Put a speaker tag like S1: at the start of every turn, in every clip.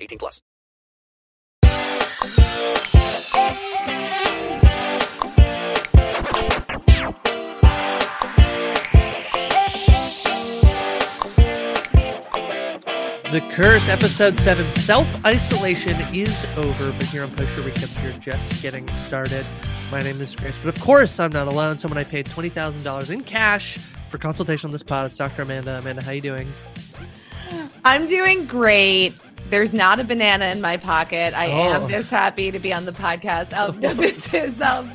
S1: 18 plus.
S2: The Curse, Episode 7, Self Isolation is over, but here on Show Recap, you're just getting started. My name is Grace, but of course, I'm not alone. Someone I paid $20,000 in cash for consultation on this pod. It's Dr. Amanda. Amanda, how are you doing?
S3: I'm doing great. There's not a banana in my pocket. I
S2: Oh.
S3: am this happy to be on the podcast. Um, no, this is um,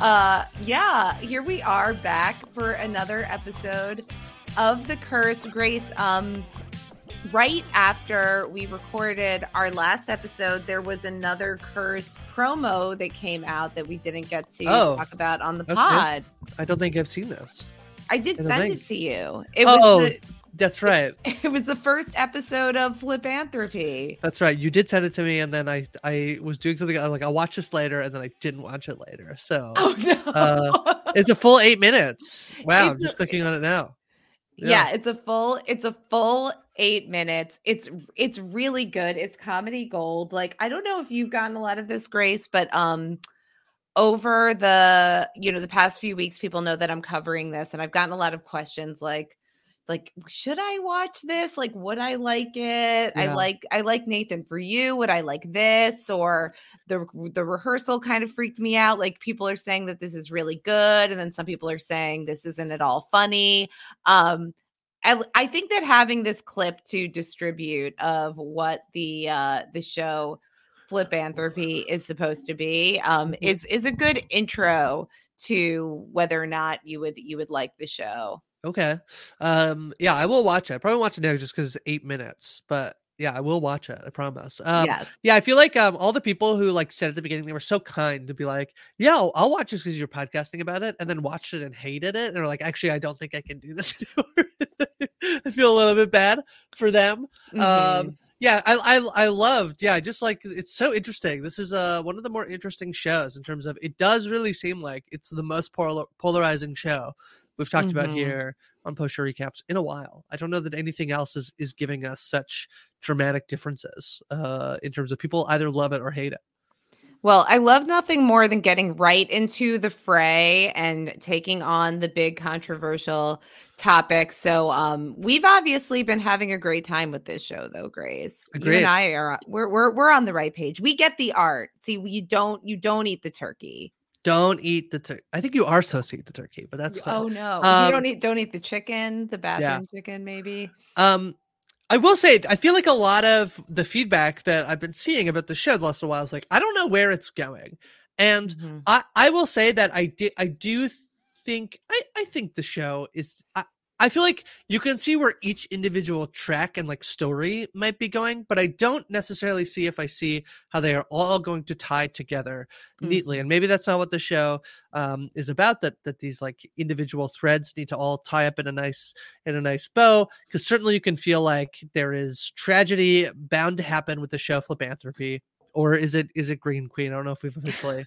S3: uh, yeah. Here we are back for another episode of the Curse. Grace, um, right after we recorded our last episode, there was another Curse promo that came out that we didn't get to
S2: Oh.
S3: talk about on the
S2: Okay.
S3: pod.
S2: I don't think I've seen this.
S3: I did
S2: I
S3: send
S2: think-
S3: it to you. It
S2: oh,
S3: was the,
S2: that's right.
S3: it was the first episode of Flipanthropy.
S2: That's right. You did send it to me, and then I I was doing something. I'm like, I'll watch this later, and then I didn't watch it later. So
S3: Oh no.
S2: Uh, it's a full eight minutes. Wow, I'm just
S3: a-
S2: clicking on it now.
S3: yeah. it's a full it's a full 8 minutes. It's it's really good. It's comedy gold. Like I don't know if you've gotten a lot of this grace, but um over the you know the past few weeks people know that I'm covering this and I've gotten a lot of questions like like should I watch this? Like would I like it? I like I like Nathan for you. Would I like this or the the rehearsal kind of freaked me out. Like people are saying that this is really good and then some people are saying this isn't at all funny. Um I, I think that having this clip to distribute of what the uh the show Flipanthropy is supposed to be um is is a good intro to whether or not you would you would like the show.
S2: Okay. Um. Yeah, I will watch it. I probably watch it now just because it's eight minutes. But yeah, I will watch it. I promise. Um,
S3: yes.
S2: Yeah, I feel like um all the people who like said at the beginning they were so kind to be like, yeah, I'll, I'll watch this because you're podcasting about it, and then watched it and hated it, and are like, actually, I don't think I can do this anymore. I feel a little bit bad for them.
S3: Mhm.
S2: Um, yeah, I, I I loved. Yeah, I just like it's so interesting. This is uh one of the more interesting shows in terms of it does really seem like it's the most polar, polarizing show we've talked about
S3: Mhm.
S2: here on post show recaps in a while. I don't know that anything else is is giving us such dramatic differences uh in terms of people either love it or hate it.
S3: Well, I love nothing more than getting right into the fray and taking on the big controversial topics. So, um, we've obviously been having a great time with this show, though, Grace. You and I are we're we're we're on the right page. We get the art. See, you don't you don't eat the turkey.
S2: Don't eat the turkey. I think you are supposed to eat the turkey, but that's fine.
S3: Oh no, you
S2: Um,
S3: don't eat don't eat the chicken, the bathroom chicken, maybe.
S2: Um, I will say, I feel like a lot of the feedback that I've been seeing about the show the last little while is like, I don't know where it's going, and
S3: Mhm.
S2: I I will say that I did I do think I I think the show is I, I feel like you can see where each individual track and like story might be going, but I don't necessarily see if I see how they are all going to tie together neatly. And maybe that's not what the show um, is about. That that these like individual threads need to all tie up in a nice in a nice bow. Because certainly you can feel like there is tragedy bound to happen with the show Flipanthropy, or is it is it Green Queen? I don't know if we've officially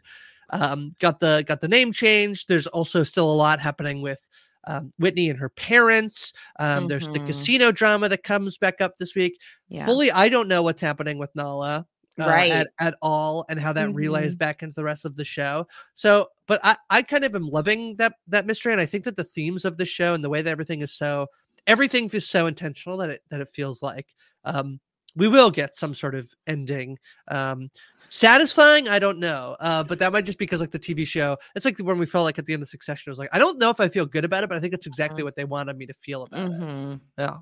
S2: um, got the got the name changed. There's also still a lot happening with um, Whitney and her parents. Um, There's the
S3: Mhm.
S2: casino drama that comes back up this week.
S3: Yeah.
S2: Fully, I don't know what's happening with Nala. uh,
S3: Right.
S2: at, at all and how that relays
S3: Mhm.
S2: back into the rest of the show so but i i kind of am loving that that mystery and i think that the themes of the show and the way that everything is so everything feels so intentional that it that it feels like um we will get some sort of ending. Um, satisfying, I don't know, uh, but that might just because like the TV show. It's like when we felt like at the end of Succession, it was like I don't know if I feel good about it, but I think it's exactly what they wanted me to feel about it.
S3: Mhm.
S2: Yeah.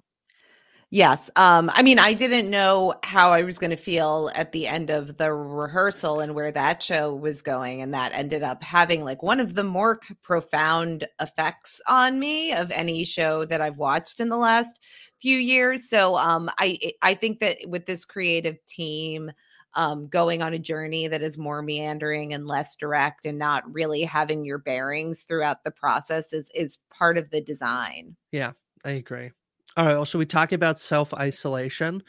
S3: Yes. Um, I mean, I didn't know how I was going to feel at the end of the rehearsal and where that show was going. And that ended up having like one of the more profound effects on me of any show that I've watched in the last few years. So um, I I think that with this creative team um, going on a journey that is more meandering and less direct and not really having your bearings throughout the process is is part of the design.
S2: Yeah, I agree. All right. Well, should we talk about self isolation?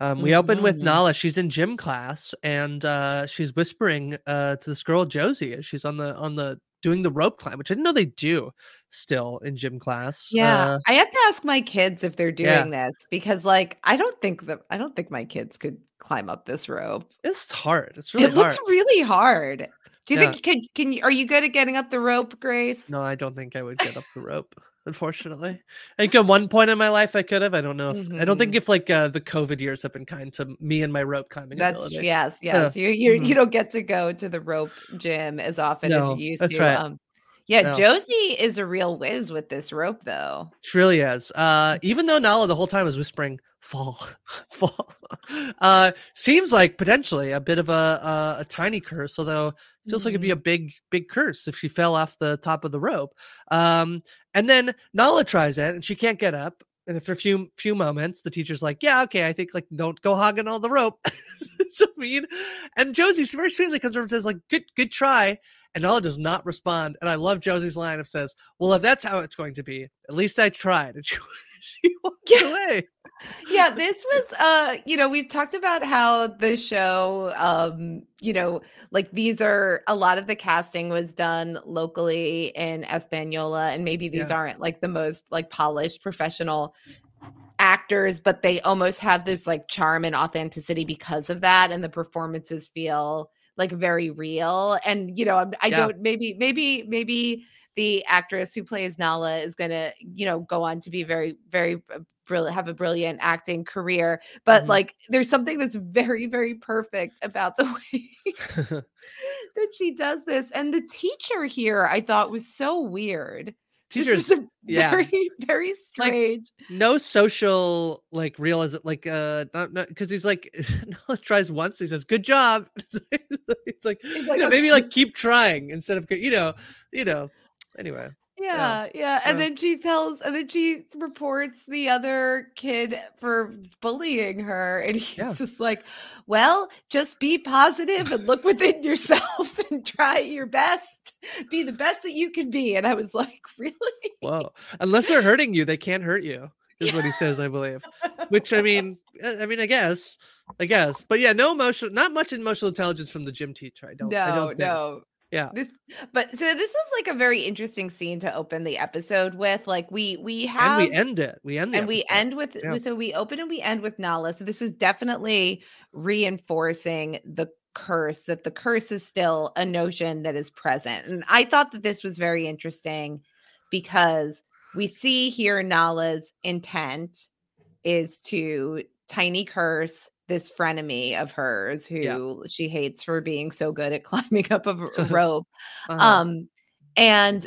S2: Um, we open with. Nala. She's in gym class and uh, she's whispering uh, to this girl Josie as she's on the on the doing the rope climb, which I didn't know they do still in gym class.
S3: Yeah,
S2: Uh,
S3: I have to ask my kids if they're
S2: Yeah.
S3: doing this because, like, I don't think that I don't think my kids could climb up this rope.
S2: it's hard. It's really hard.
S3: it looks really hard. Do you
S2: Yeah.
S3: think can can you are you good at getting up the rope, Grace?
S2: No, I don't think I would get up the rope. Unfortunately, I think at one point in my life I could have. I don't know if I don't think
S3: Mhm.
S2: if like uh, the COVID years have been kind to me and my rope climbing
S3: That's
S2: ability.
S3: yes,
S2: Yeah.
S3: yes. You you
S2: Mhm.
S3: you don't get to go to the rope gym as often
S2: No,
S3: as you used
S2: that's
S3: to.
S2: right.
S3: Um, yeah,
S2: No.
S3: Josie is a real whiz with this rope, though.
S2: It really is. Uh, even though Nala the whole time is whispering "fall, fall," uh, seems like potentially a bit of a a, a tiny curse. Although feels like it'd be a big big curse if she fell off the top of the rope. Um, and then Nala tries it and she can't get up. And after a few few moments, the teacher's like, "Yeah, okay, I think like don't go hogging all the rope." so mean. And Josie very sweetly comes over and says, "Like good good try." And Nala does not respond. And I love Josie's line of says, Well, if that's how it's going to be, at least I tried. And she, she walks
S3: Yeah.
S2: away.
S3: Yeah this was uh you know we've talked about how the show um you know like these are a lot of the casting was done locally in Española and maybe these
S2: Yeah.
S3: aren't like the most like polished professional actors but they almost have this like charm and authenticity because of that and the performances feel like very real and you know I'm- i
S2: Yeah.
S3: don't maybe maybe maybe the actress who plays Nala is going to you know go on to be very very brilliant have a brilliant acting career but
S2: Mhm.
S3: like there's something that's very very perfect about the way that she does this and the teacher here i thought was so weird
S2: Teachers,
S3: this was a
S2: yeah.
S3: very very strange
S2: no social like realism, like uh, not because he's like tries once, he says, "Good job." it's like, you
S3: like,
S2: know, maybe like keep trying instead of you know, you know. Anyway,
S3: Yeah, yeah. And then she tells, and then she reports the other kid for bullying her. And he's
S2: Yeah.
S3: just like, well, just be positive and look within yourself and try your best. Be the best that you can be. And I was like, really?
S2: whoa! Unless they're hurting you, they can't hurt you. Is what he says, I believe. Which I mean, I mean, I guess, I guess, but yeah, no emotional, not much emotional intelligence from the gym teacher. I don't. I
S3: no,
S2: don't think.
S3: no.
S2: Yeah.
S3: This, but so this is like a very interesting scene to open the episode with. Like we we have
S2: and we end it. We end
S3: and we end with
S2: Yeah.
S3: so we open and we end with Nala. So this is definitely reinforcing the curse that the curse is still a notion that is present. And I thought that this was very interesting because we see here Nala's intent is to tiny curse this frenemy of hers who
S2: Yeah.
S3: she hates for being so good at climbing up a rope
S2: Uh-huh.
S3: um and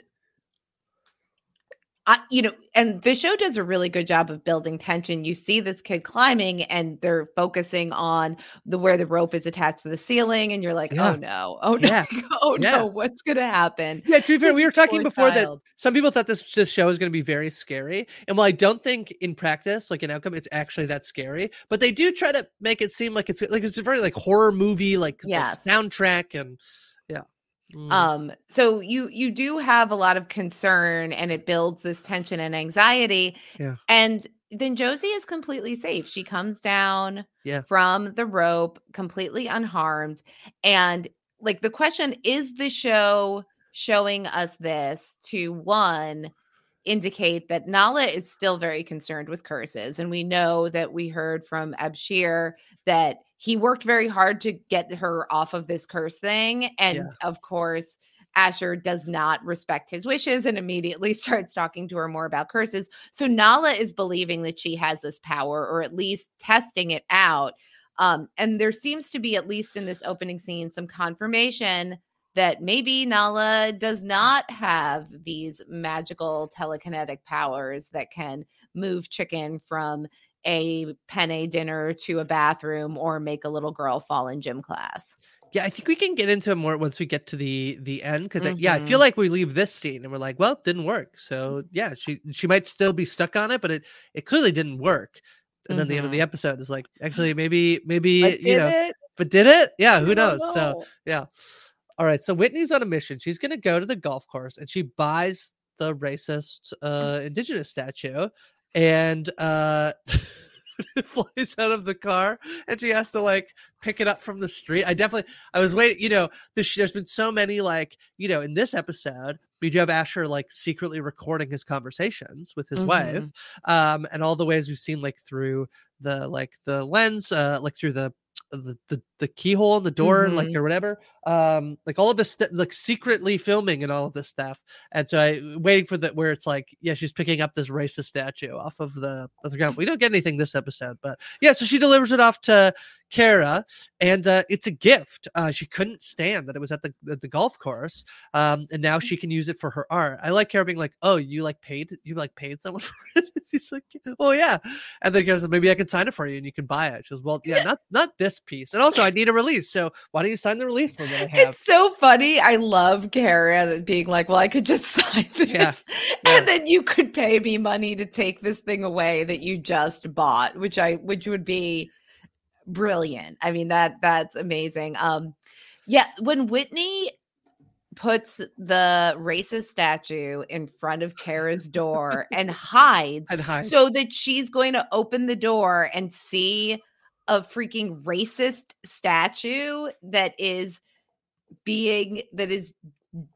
S3: I, you know, and the show does a really good job of building tension. You see this kid climbing, and they're focusing on the where the rope is attached to the ceiling, and you're like, oh
S2: Yeah.
S3: "Oh no, oh no,
S2: Yeah.
S3: oh
S2: Yeah.
S3: no, what's gonna happen?"
S2: Yeah, to be fair, we were talking before that some people thought this, this show was going to be very scary. And while I don't think in practice, like an outcome, it's actually that scary, but they do try to make it seem like it's like it's a very like horror movie, like, like soundtrack and yeah. Mm.
S3: Um, so you you do have a lot of concern, and it builds this tension and anxiety.
S2: Yeah.
S3: And then Josie is completely safe. She comes down
S2: Yeah.
S3: from the rope completely unharmed. And like the question is the show showing us this to one indicate that Nala is still very concerned with curses. And we know that we heard from Abshir that he worked very hard to get her off of this curse thing. And
S2: Yeah.
S3: of course, Asher does not respect his wishes and immediately starts talking to her more about curses. So Nala is believing that she has this power or at least testing it out. Um, and there seems to be, at least in this opening scene, some confirmation that maybe Nala does not have these magical telekinetic powers that can move chicken from a penne dinner to a bathroom or make a little girl fall in gym class.
S2: Yeah, I think we can get into it more once we get to the the end because yeah, I feel mm-hmm. like we leave this scene and we're like, well, it didn't work. So mm-hmm. yeah, she she might still be stuck on it, but it it clearly didn't work. And then the end of the mm-hmm. episode is like, mm. actually, maybe maybe
S3: But
S2: you know,
S3: it?
S2: but did it? Yeah, who knows? So yeah. All right. So Whitney's on a mission. She's gonna go to the golf course and she buys the racist uh indigenous statue and uh it flies out of the car and she has to like pick it up from the street. I definitely I was waiting, you know, this, there's been so many like, you know, in this episode, we do have Asher like secretly recording his conversations with his wife. Um, and all the ways we've seen like through the like the lens, uh, like through the the, the the keyhole in the door like
S3: Mhm.
S2: or whatever um like all of this st- like secretly filming and all of this stuff and so i waiting for the where it's like yeah she's picking up this racist statue off of the of the ground we don't get anything this episode but yeah so she delivers it off to Cara, and uh, it's a gift. Uh, she couldn't stand that it was at the at the golf course, um, and now she can use it for her art. I like Cara being like, "Oh, you like paid you like paid someone for it?" She's like, "Oh yeah," and then Cara goes, "Maybe I can sign it for you and you can buy it." She goes, "Well, yeah, not not this piece, and also I need a release, so why don't you sign the release form that I have?"
S3: It's so funny. I love Cara being like, "Well, I could just sign this,
S2: Yeah,
S3: and then you could pay me money to take this thing away that you just bought," which I which would be brilliant. I mean that that's amazing. Um, yeah, when Whitney puts the racist statue in front of Cara's door and hides
S2: and hide.
S3: so that she's going to open the door and see a freaking racist statue that is being that is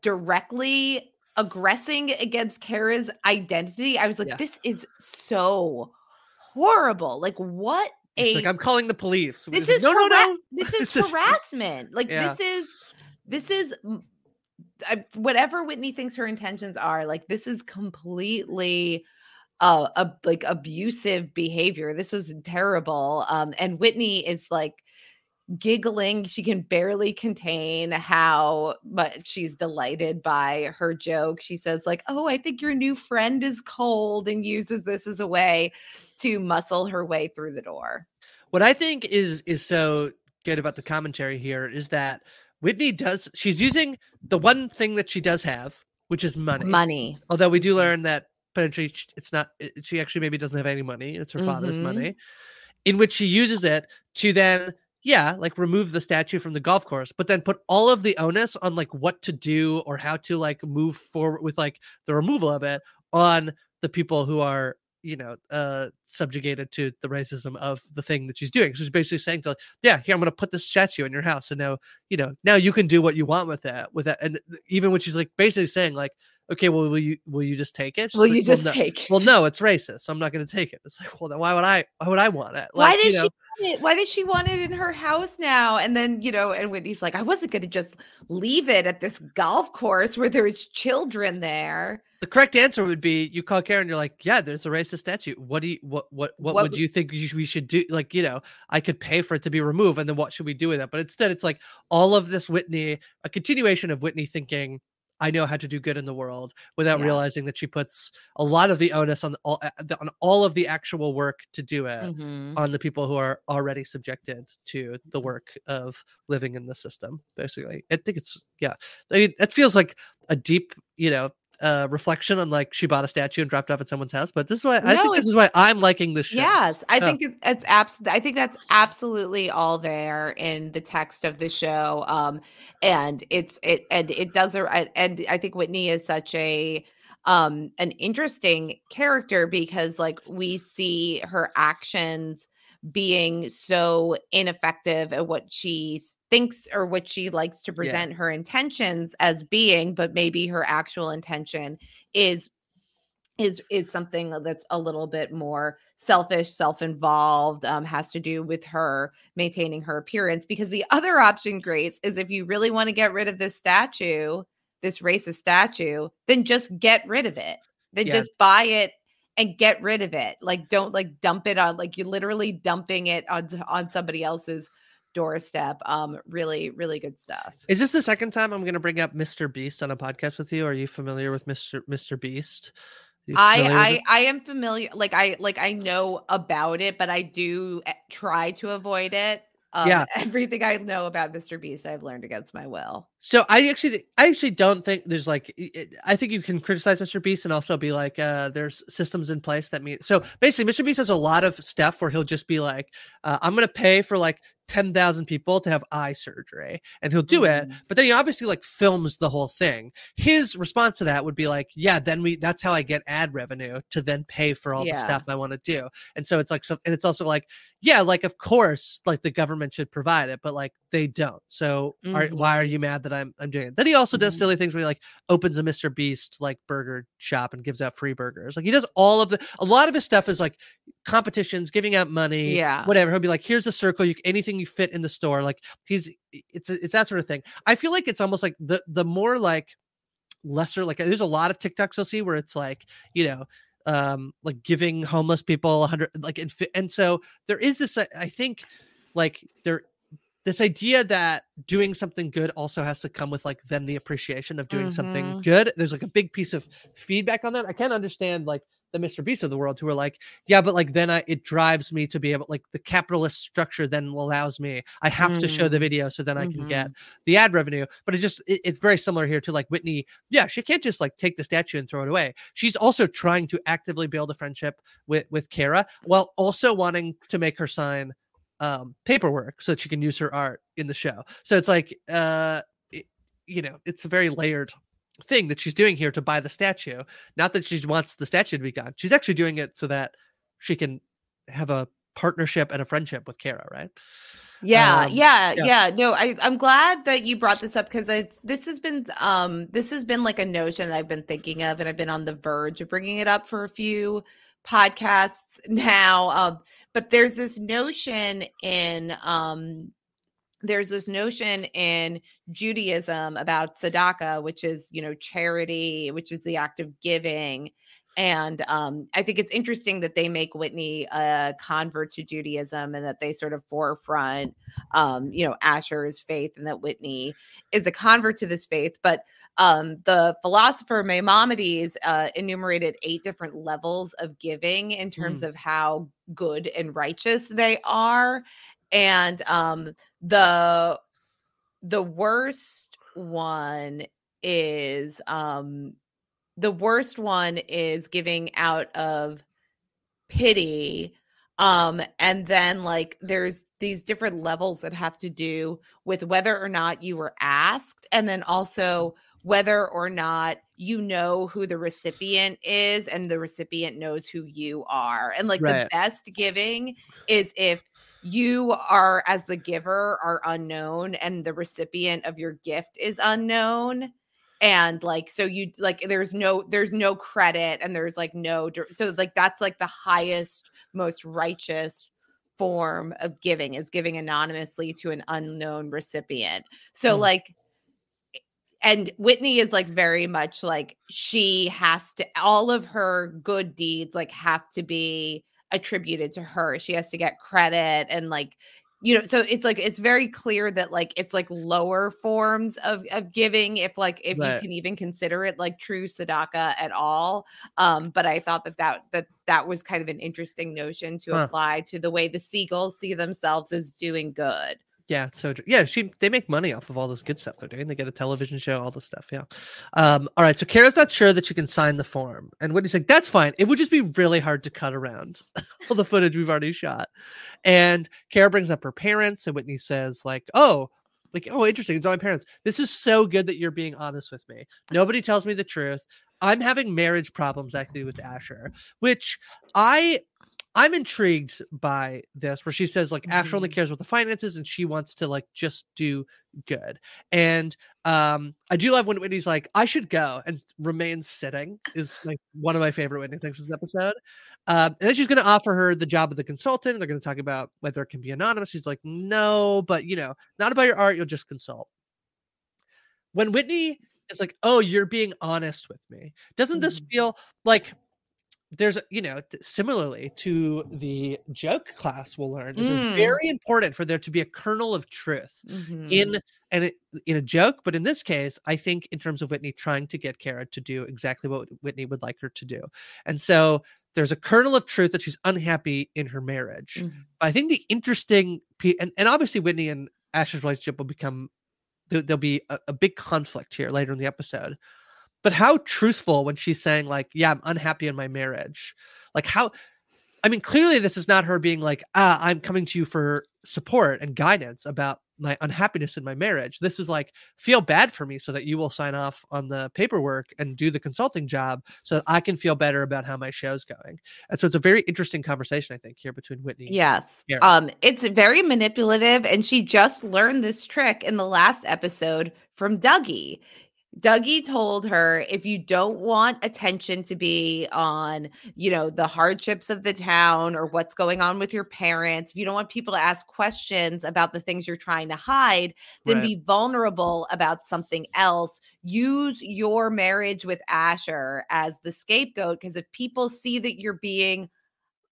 S3: directly aggressing against Cara's identity. I was like,
S2: Yeah.
S3: this is so horrible. Like, what a
S2: like, "I'm calling the police."
S3: this is
S2: no, no,
S3: hara-
S2: no.
S3: This is harassment. Like
S2: Yeah.
S3: this is this is I, whatever Whitney thinks her intentions are. Like this is completely uh, a like abusive behavior. This is terrible. Um, and Whitney is like giggling. She can barely contain how much she's delighted by her joke. She says like, "Oh, I think your new friend is cold," and uses this as a way to muscle her way through the door.
S2: what I think is is so good about the commentary here is that Whitney does she's using the one thing that she does have, which is money.
S3: Money.
S2: Although we do learn that potentially it's not she actually maybe doesn't have any money. It's her father's
S3: Mhm.
S2: money. In which she uses it to then yeah, like remove the statue from the golf course, but then put all of the onus on like what to do or how to like move forward with like the removal of it on the people who are you know uh subjugated to the racism of the thing that she's doing she's basically saying to like, yeah here i'm going to put this statue in your house and now you know now you can do what you want with that with that and even when she's like basically saying like okay well will you will you just take it She's
S3: Will
S2: like,
S3: you
S2: "Well,
S3: just
S2: no."
S3: take?
S2: well no it's racist so i'm not going to take it it's like well then why would i why would i want it
S3: Why did
S2: you know,
S3: she want it? Why does she want it in her house now? And then, you know, and Whitney's like, I wasn't going to just leave it at this golf course where there's children there.
S2: the correct answer would be you call Karen, you're like, yeah, there's a racist statue. What do you what what what,
S3: What
S2: would you think we should do? Like, you know, I could pay for it to be removed, and then what should we do with it? But instead, it's like all of this Whitney, a continuation of Whitney thinking, I know how to do good in the world, without
S3: Yeah.
S2: realizing that she puts a lot of the onus on all the- on all of the actual work to do it
S3: Mhm.
S2: on the people who are already subjected to the work of living in the system basically i think it's yeah I mean, it feels like a deep you know uh reflection on like she bought a statue and dropped off at someone's house but this is why i
S3: No,
S2: think this is why i'm liking this show
S3: Yes, I
S2: Yeah.
S3: think it, it's abs. I think that's absolutely all there in the text of the show. Um, and it's it and it does. a- And I think Whitney is such a um an interesting character because like we see her actions being so ineffective at what she s- thinks or what she likes to present her intentions as being but maybe her actual intention is is is something that's a little bit more selfish self-involved um, has to do with her maintaining her appearance because the other option grace is if you really want to get rid of this statue this racist statue, then just get rid of it. Then
S2: Yeah.
S3: just buy it and get rid of it. Like don't like dump it on like you're literally dumping it on on somebody else's doorstep. Um really really good stuff.
S2: Is this the second time I'm going to bring up Mr. Beast on a podcast with you? Are you familiar with Mr. Mr. Beast? You familiar with
S3: I? I I am familiar like I like I know about it but I do eh, try to avoid it. Um,
S2: Yeah.
S3: everything I know about Mr. Beast I've learned against my will.
S2: So I actually, I actually don't think there's like, i- think you can criticize Mr. Beast and also be like, uh, there's systems in place that mean. So basically, Mr. Beast has a lot of stuff where he'll just be like, uh, I'm gonna pay for like ten thousand people to have eye surgery, and he'll do it.
S3: Mhm.
S2: But then he obviously like films the whole thing. His response to that would be like, yeah, then we, that's how I get ad revenue to then pay for all the stuff I want to do. And so it's like, so, and it's also like, yeah, like of course, like the government should provide it, but like they don't. So are, why are you mad that I'm I'm doing it? Then he also does
S3: Mhm.
S2: silly things where he like opens a Mr. Beast like burger shop and gives out free burgers. Like he does all of the a lot of his stuff is like competitions, giving out money,
S3: Yeah.
S2: whatever. He'll be like, here's a circle, you anything you fit in the store. Like he's it's it's that sort of thing. I feel like it's almost like the the more like lesser like there's a lot of TikToks you'll see where it's like, you know, um like giving homeless people a hundred like and, and so there is this i think like there this idea that doing something good also has to come with like then the appreciation of doing something
S3: Mhm.
S2: good there's like a big piece of feedback on that i can't understand like the mr beast of the world who are like yeah but like then i it drives me to be able like the capitalist structure then allows me i have to show the
S3: Mm.
S2: video so then i can get
S3: Mhm.
S2: the ad revenue but it just it- it's very similar here to like whitney yeah she can't just like take the statue and throw it away she's also trying to actively build a friendship with with cara while also wanting to make her sign um paperwork so that she can use her art in the show so it's like uh it, you know it's a very layered thing that she's doing here to buy the statue not that she wants the statue to be gone she's actually doing it so that she can have a partnership and a friendship with cara right
S3: Yeah,
S2: Um,
S3: yeah,
S2: yeah.
S3: yeah, No, I I'm glad that you brought this up because this has been um this has been like a notion that I've been thinking of and I've been on the verge of bringing it up for a few podcasts now. Um, but there's this notion in um there's this notion in Judaism about tzedakah, which is you know charity, which is the act of giving. And um, I think it's interesting that they make Whitney a convert to Judaism and that they sort of forefront, um, you know, Asher's faith and that Whitney is a convert to this faith. But um, the philosopher Maimonides uh, enumerated eight different levels of giving in terms of how good and righteous they are. And um, the the worst one is um the worst one is giving out of pity um and then like there's these different levels that have to do with whether or not you were asked and then also whether or not you know who the recipient is and the recipient knows who you are and like the best giving is if you are as the giver are unknown and the recipient of your gift is unknown and like so you like there's no there's no credit and there's like no so like that's like the highest most righteous form of giving is giving anonymously to an unknown recipient so
S2: Mm.
S3: like and Whitney is like very much like she has to all of her good deeds like have to be attributed to her. She has to get credit and like you know so it's like it's very clear that like it's like lower forms of of giving if like if
S2: Right.
S3: you can even consider it like true tzedakah at all um but i thought that that that that was kind of an interesting notion to
S2: Huh.
S3: apply to the way the Siegels see themselves as doing good
S2: Yeah, so yeah, she they make money off of all this good stuff they're doing. They get a television show, all this stuff. Yeah. Um, all right, so Cara's not sure that she can sign the form, and Whitney's like, "That's fine. It would just be really hard to cut around all the footage we've already shot." And Kara brings up her parents, and Whitney says, "Like, oh." Like, oh, interesting. It's all my parents. This is so good that you're being honest with me. Nobody tells me the truth. I'm having marriage problems actually with Asher, which I I'm intrigued by this, where she says like Asher only
S3: Mhm.
S2: cares about the finances and she wants to like just do good. And um I do love when Whitney's like, I should go and remain sitting is like one of my favorite Whitney things this episode. Um, and then she's going to offer her the job of the consultant. And they're going to talk about whether it can be anonymous. She's like, no, but you know, not about your art. You'll just consult. When Whitney is like, oh, you're being honest with me. Doesn't this
S3: Mhm.
S2: feel like there's, a- you know, similarly to the joke class we'll learn, is
S3: Mm.
S2: it's very important for there to be a kernel of truth
S3: Mhm.
S2: in and it, in a joke, but in this case, I think in terms of Whitney trying to get Cara to do exactly what Whitney would like her to do, and so there's a kernel of truth that she's unhappy in her marriage.
S3: Mhm.
S2: I think the interesting and and obviously Whitney and Asher's relationship will become there, there'll be a, a big conflict here later in the episode. But how truthful when she's saying like, "Yeah, I'm unhappy in my marriage," like how. I mean, clearly, this is not her being like, ah, I'm coming to you for support and guidance about my unhappiness in my marriage. This is like, feel bad for me so that you will sign off on the paperwork and do the consulting job so that I can feel better about how my show's going. And so it's a very interesting conversation, I think, here between Whitney.
S3: Yes. Um, it's very manipulative, and she just learned this trick in the last episode from Dougie. Dougie told her if you don't want attention to be on, you know, the hardships of the town or what's going on with your parents, if you don't want people to ask questions about the things you're trying to hide, then
S2: Right.
S3: be vulnerable about something else. Use your marriage with Asher as the scapegoat because if people see that you're being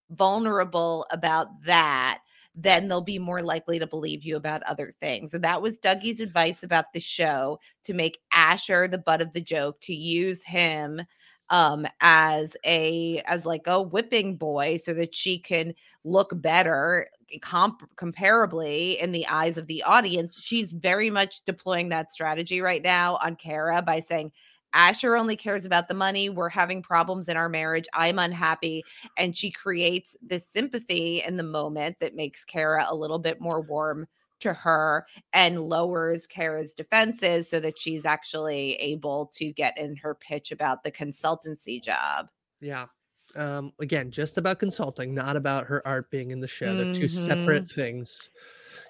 S3: vulnerable about that, then they'll be more likely to believe you about other things. And that was Dougie's advice about the show to make Asher the butt of the joke, to use him um as a as like a whipping boy so that she can look better comp- comparably in the eyes of the audience she's very much deploying that strategy right now on Cara by saying Asher only cares about the money. We're having problems in our marriage. I'm unhappy. And she creates this sympathy in the moment that makes Cara a little bit more warm to her and lowers Cara's defenses so that she's actually able to get in her pitch about the consultancy job.
S2: Yeah. Um, again, just about consulting, not about her art being in the show. They're two separate things.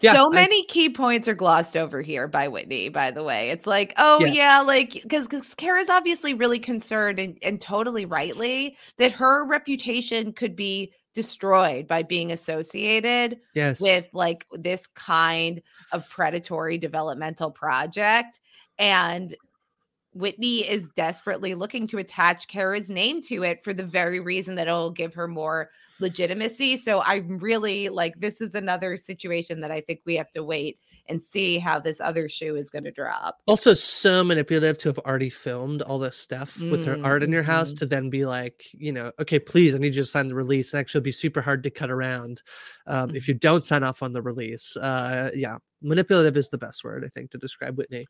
S2: Yeah,
S3: so
S2: I-
S3: many key points are glossed over here by Whitney, by the way. It's like, oh,
S2: Yes.
S3: yeah, like, because Cara's obviously really concerned and, and totally rightly that her reputation could be destroyed by being associated
S2: Yes.
S3: with like this kind of predatory developmental project. And Whitney is desperately looking to attach Cara's name to it for the very reason that it'll give her more legitimacy. So I'm really like, this is another situation that I think we have to wait and see how this other shoe is going to drop.
S2: also so manipulative to have already filmed all this stuff with her art in your house
S3: Mhm.
S2: to then be like, you know, okay, please, I need you to sign the release. And actually, it'll be super hard to cut around um, if you don't sign off on the release. Uh, yeah, manipulative is the best word I think to describe Whitney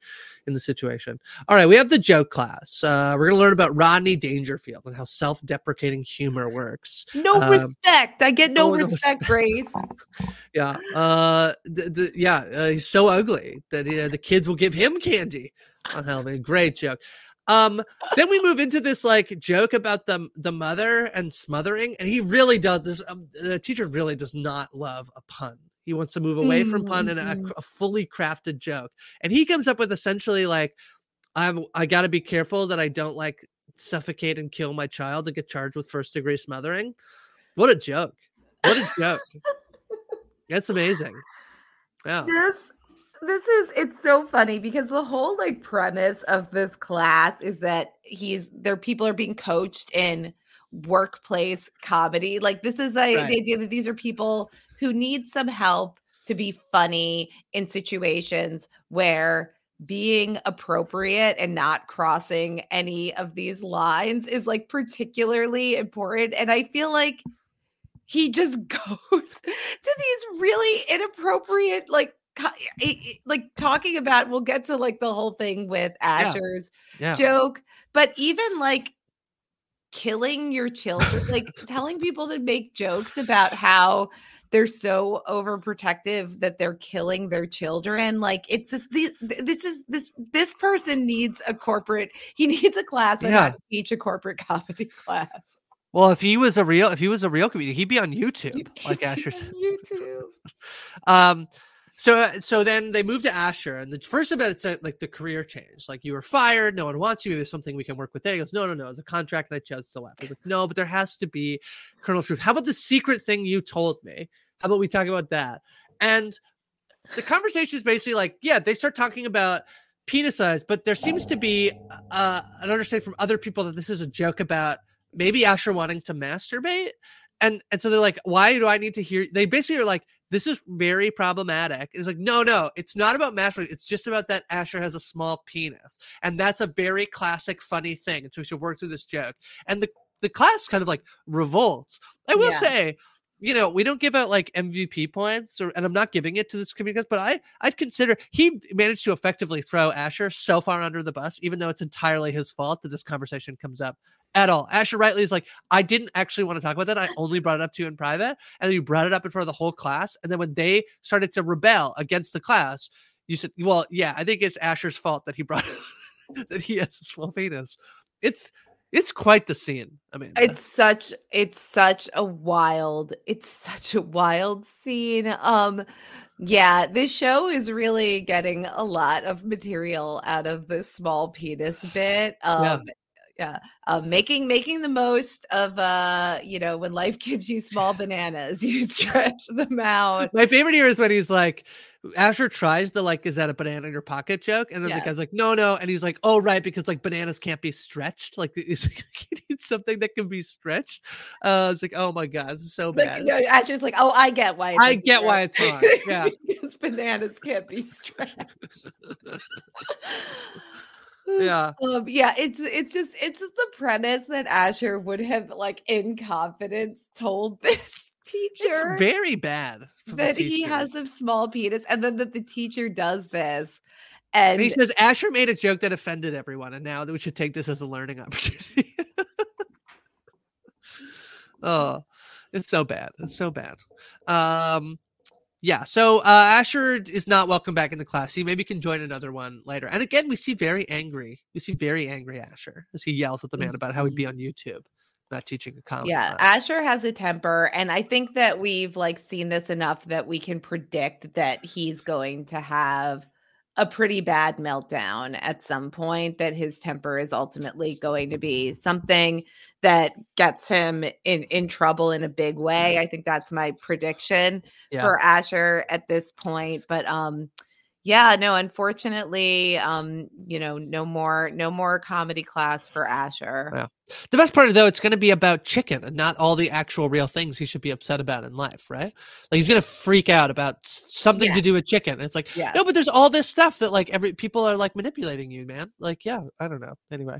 S2: in the situation. All right, we have the joke class. Uh, we're gonna learn about Rodney Dangerfield and how self-deprecating humor works.
S3: No
S2: Um,
S3: respect. I get no
S2: oh, no
S3: respect, Grace.
S2: Yeah, uh, the, the, yeah, uh, he's so ugly that uh, the kids will give him candy on Halloween. Great joke. Um, then we move into this like joke about the the mother and smothering, and he really does this. Um, the teacher really does not love a pun. He wants to move away from pun and a,
S3: Mhm.
S2: a fully crafted joke, and he comes up with essentially like, "I'm I got to be careful that I don't like suffocate and kill my child to get charged with first degree smothering." What a joke! What a joke! That's amazing. Yeah.
S3: this this is it's so funny because the whole like premise of this class is that he's their people are being coached in workplace comedy like this is a,
S2: Right.
S3: the idea that these are people who need some help to be funny in situations where being appropriate and not crossing any of these lines is like particularly important and i feel like he just goes to these really inappropriate like co- i- i- like talking about we'll get to like the whole thing with asher's
S2: Yeah.
S3: joke but even like killing your children like telling people to make jokes about how they're so overprotective that they're killing their children like it's just this this is this this person needs a corporate he needs a class on how
S2: Yeah.
S3: to teach a corporate comedy class
S2: Well, if he was a real, if he was a real comedian, he'd be on YouTube, like Asher.
S3: YouTube.
S2: Um, so uh, so then they move to Asher, and the first about it's uh, like the career change. Like you were fired, no one wants you. Maybe there's something we can work with there. He goes, no, no, no. It's a contract, and I chose to left. Was like, no, but there has to be kernel truth. How about the secret thing you told me? How about we talk about that? And the conversation is basically like, yeah, they start talking about penis size, but there seems to be uh, an understanding from other people that this is a joke about maybe Asher wanting to masturbate. And and so they're like, why do I need to hear? They basically are like, this is very problematic. It's like, no, no, it's not about masturbating. It's just about that Asher has a small penis, and that's a very classic, funny thing. And so we should work through this joke. And the the class kind of like revolts. I will
S3: Yeah.
S2: say, you know, we don't give out like MVP points, or and I'm not giving it to this community, but I I'd consider he managed to effectively throw Asher so far under the bus, even though it's entirely his fault that this conversation comes up at all. Asher rightly is like, I didn't actually want to talk about that. I only brought it up to you in private, and then you brought it up in front of the whole class, and then when they started to rebel against the class, you said, "Well, yeah, I think it's Asher's fault that he brought that he has a small penis." It's it's quite the scene. I mean,
S3: It's such it's such a wild it's such a wild scene. Um yeah, this show is really getting a lot of material out of the small penis bit. Um yeah, um, making making the most of uh you know when life gives you small bananas you stretch them out
S2: My favorite here is when he's like, Asher tries the like, is that a banana in your pocket joke? And then
S3: Yeah.
S2: the guy's like, no, no. And he's like, oh, right, because like bananas can't be stretched. Like, he's like, he needs something that can be stretched. Uh, it's like, oh my God, this is so
S3: like,
S2: bad.
S3: no, Asher's like oh I get why
S2: I get why it's hard. Yeah.
S3: because bananas can't be stretched
S2: yeah.
S3: Um, yeah, it's it's just it's just the premise that Asher would have like in confidence told this teacher
S2: It's very bad.
S3: that he has a small penis, and then that the teacher does this, and
S2: And he says Asher made a joke that offended everyone, and now that we should take this as a learning opportunity. oh, it's so bad. It's so bad. Um, yeah. So uh, Asher is not welcome back in the class. He maybe can join another one later. And again, we see very angry. We see very angry Asher as he yells at the man about how he'd be on YouTube, not teaching a comedy.
S3: yeah,
S2: class.
S3: Asher has a temper, and I think that we've like seen this enough that we can predict that he's going to have a pretty bad meltdown at some point that his temper is ultimately going to be something that gets him in in trouble in a big way i think that's my prediction
S2: Yeah.
S3: for asher at this point but um yeah no unfortunately um you know no more no more comedy class for asher
S2: Yeah. The best part, though, it's going to be about chicken and not all the actual real things he should be upset about in life, right? Like he's going to freak out about something
S3: Yeah.
S2: to do with chicken. It's like,
S3: Yeah.
S2: no, but there's all this stuff that like every people are like manipulating you, man. Like, yeah, I don't know. Anyway,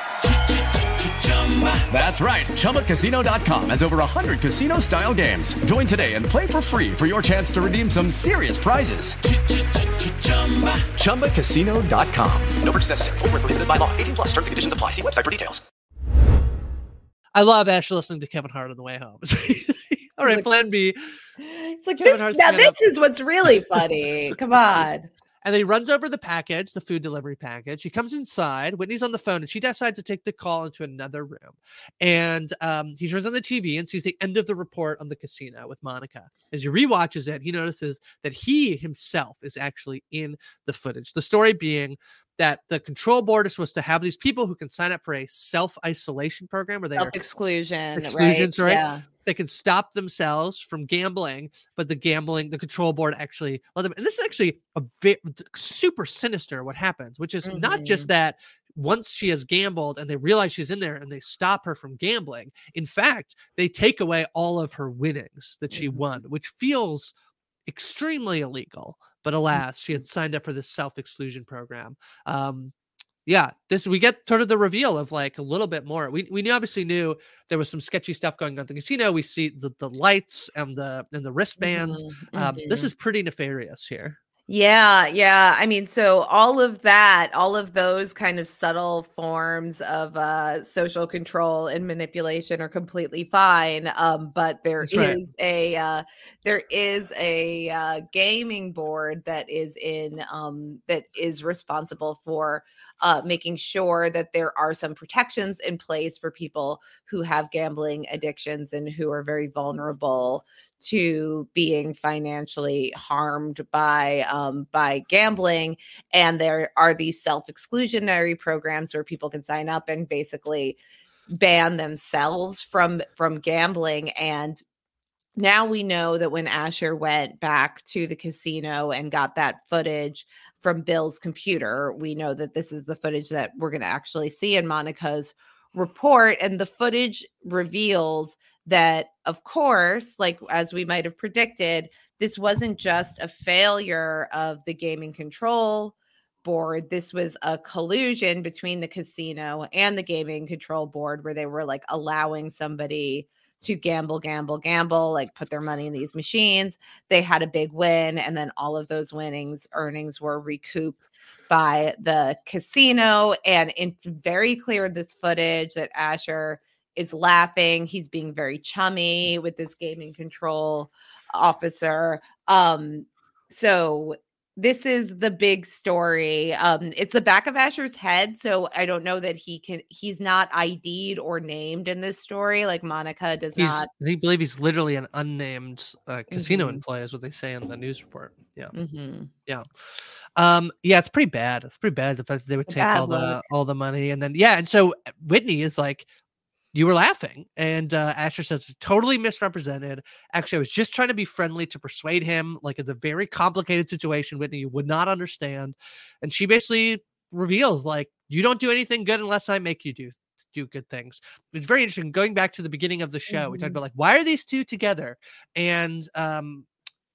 S4: That's right. ChumbaCasino.com has over 100 casino style games. Join today and play for free for your chance to redeem some serious prizes. ChumbaCasino.com.
S1: No purchase necessary. Void where prohibited by law. 18 plus terms and conditions apply. See website for details.
S2: I love Asher listening to Kevin Hart on the way home. All right, plan B.
S3: It's like
S2: Kevin
S3: this,
S2: Hart's
S3: now
S2: gonna-
S3: this is what's really funny. Come on.
S2: And then he runs over the package, the food delivery package. He comes inside. Whitney's on the phone, and she decides to take the call into another room. And um, he turns on the TV and sees the end of the report on the casino with Monica. As he rewatches it, he notices that he himself is actually in the footage. The story being that the control board is supposed to have these people who can sign up for a self isolation program where they are
S3: Self exclusion.
S2: exclusions, right?
S3: Yeah.
S2: They can stop themselves from gambling, but the gambling, the control board actually let them. And this is actually a bit super sinister what happens, which is not just mm-hmm. that once she has gambled and they realize she's in there and they stop her from gambling. In fact, they take away all of her winnings that she won, which feels extremely illegal. But alas, she had signed up for this self exclusion program. Um, yeah, this we get sort of the reveal of like a little bit more. We we obviously knew there was some sketchy stuff going on at the casino. We see the, the lights and the and the wristbands. Um, this
S3: mhm.
S2: is pretty nefarious here.
S3: Yeah, yeah. I mean, so all of that, all of those kind of subtle forms of uh, social control and manipulation are completely fine. Um, but there is
S2: right.
S3: a uh, there is a uh, gaming board that is in um, that is responsible for uh, making sure that there are some protections in place for people who have gambling addictions and who are very vulnerable to being financially harmed by um, by gambling and there are these self-exclusionary programs where people can sign up and basically ban themselves from from gambling and now we know that when Asher went back to the casino and got that footage from Bill's computer, we know that this is the footage that we're going to actually see in Monica's report. And the footage reveals that, of course, like as we might have predicted, this wasn't just a failure of the gaming control board. This was a collusion between the casino and the gaming control board where they were like allowing somebody to gamble, gamble, gamble, like put their money in these machines. They had a big win, and then all of those winnings, earnings were recouped by the casino. And it's very clear in this footage that Asher is laughing. He's being very chummy with this gaming control officer. Um, so this is the big story. Um, it's the back of Asher's head, so I don't know that he can. He's not ID'd or named in this story. Like Monica does
S2: He's
S3: not.
S2: they believe he's literally an unnamed uh, casino
S3: Mhm.
S2: employee, is what they say in the news report. Yeah,
S3: Mhm.
S2: yeah, um, yeah. It's pretty bad. It's pretty bad the fact that they would take
S3: bad
S2: all the all the money and then yeah, and so Whitney is like, you were laughing, and uh, Asher says totally misrepresented. Actually, I was just trying to be friendly to persuade him. Like it's a very complicated situation, Whitney. You would not understand, and she basically reveals like you don't do anything good unless I make you do do good things. It's very interesting. Going back to the beginning of the show, we talked
S3: Mhm.
S2: about like why are these two together, and um,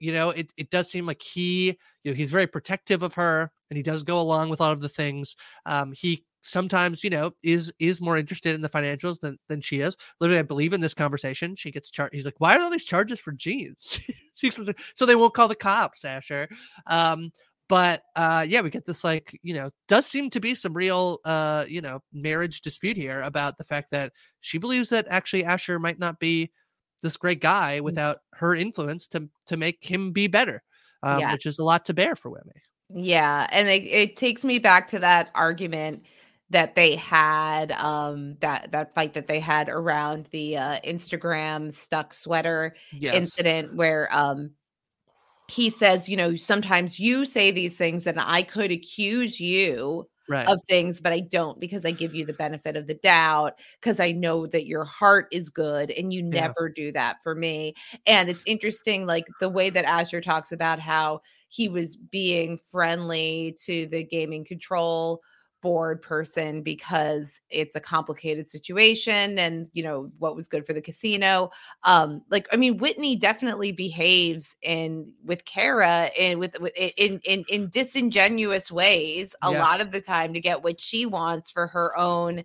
S2: you know, it it does seem like he, you know, he's very protective of her, and he does go along with all of the things. Um, he sometimes, you know, is is more interested in the financials than than she is. Literally, I believe in this conversation, she gets charged. He's like, why are all these charges for jeans? She's like, so they won't call the cops, Asher. Um, but uh yeah we get this like you know does seem to be some real uh you know marriage dispute here about the fact that she believes that actually asher might not be this great guy without her influence to to make him be better um
S3: Yeah.
S2: which is a lot to bear for women
S3: Yeah, and it, it takes me back to that argument that they had um that that fight that they had around the uh Instagram stuck sweater
S2: Yes.
S3: incident where um he says, you know, sometimes you say these things and I could accuse you
S2: Right.
S3: of things, but I don't because I give you the benefit of the doubt because I know that your heart is good and you
S2: Yeah.
S3: never do that for me. And it's interesting, like the way that Asher talks about how he was being friendly to the gaming control board person because it's a complicated situation and you know what was good for the casino um like i mean whitney definitely behaves in with cara and with, with in in in disingenuous ways a
S2: Yes.
S3: lot of the time to get what she wants for her own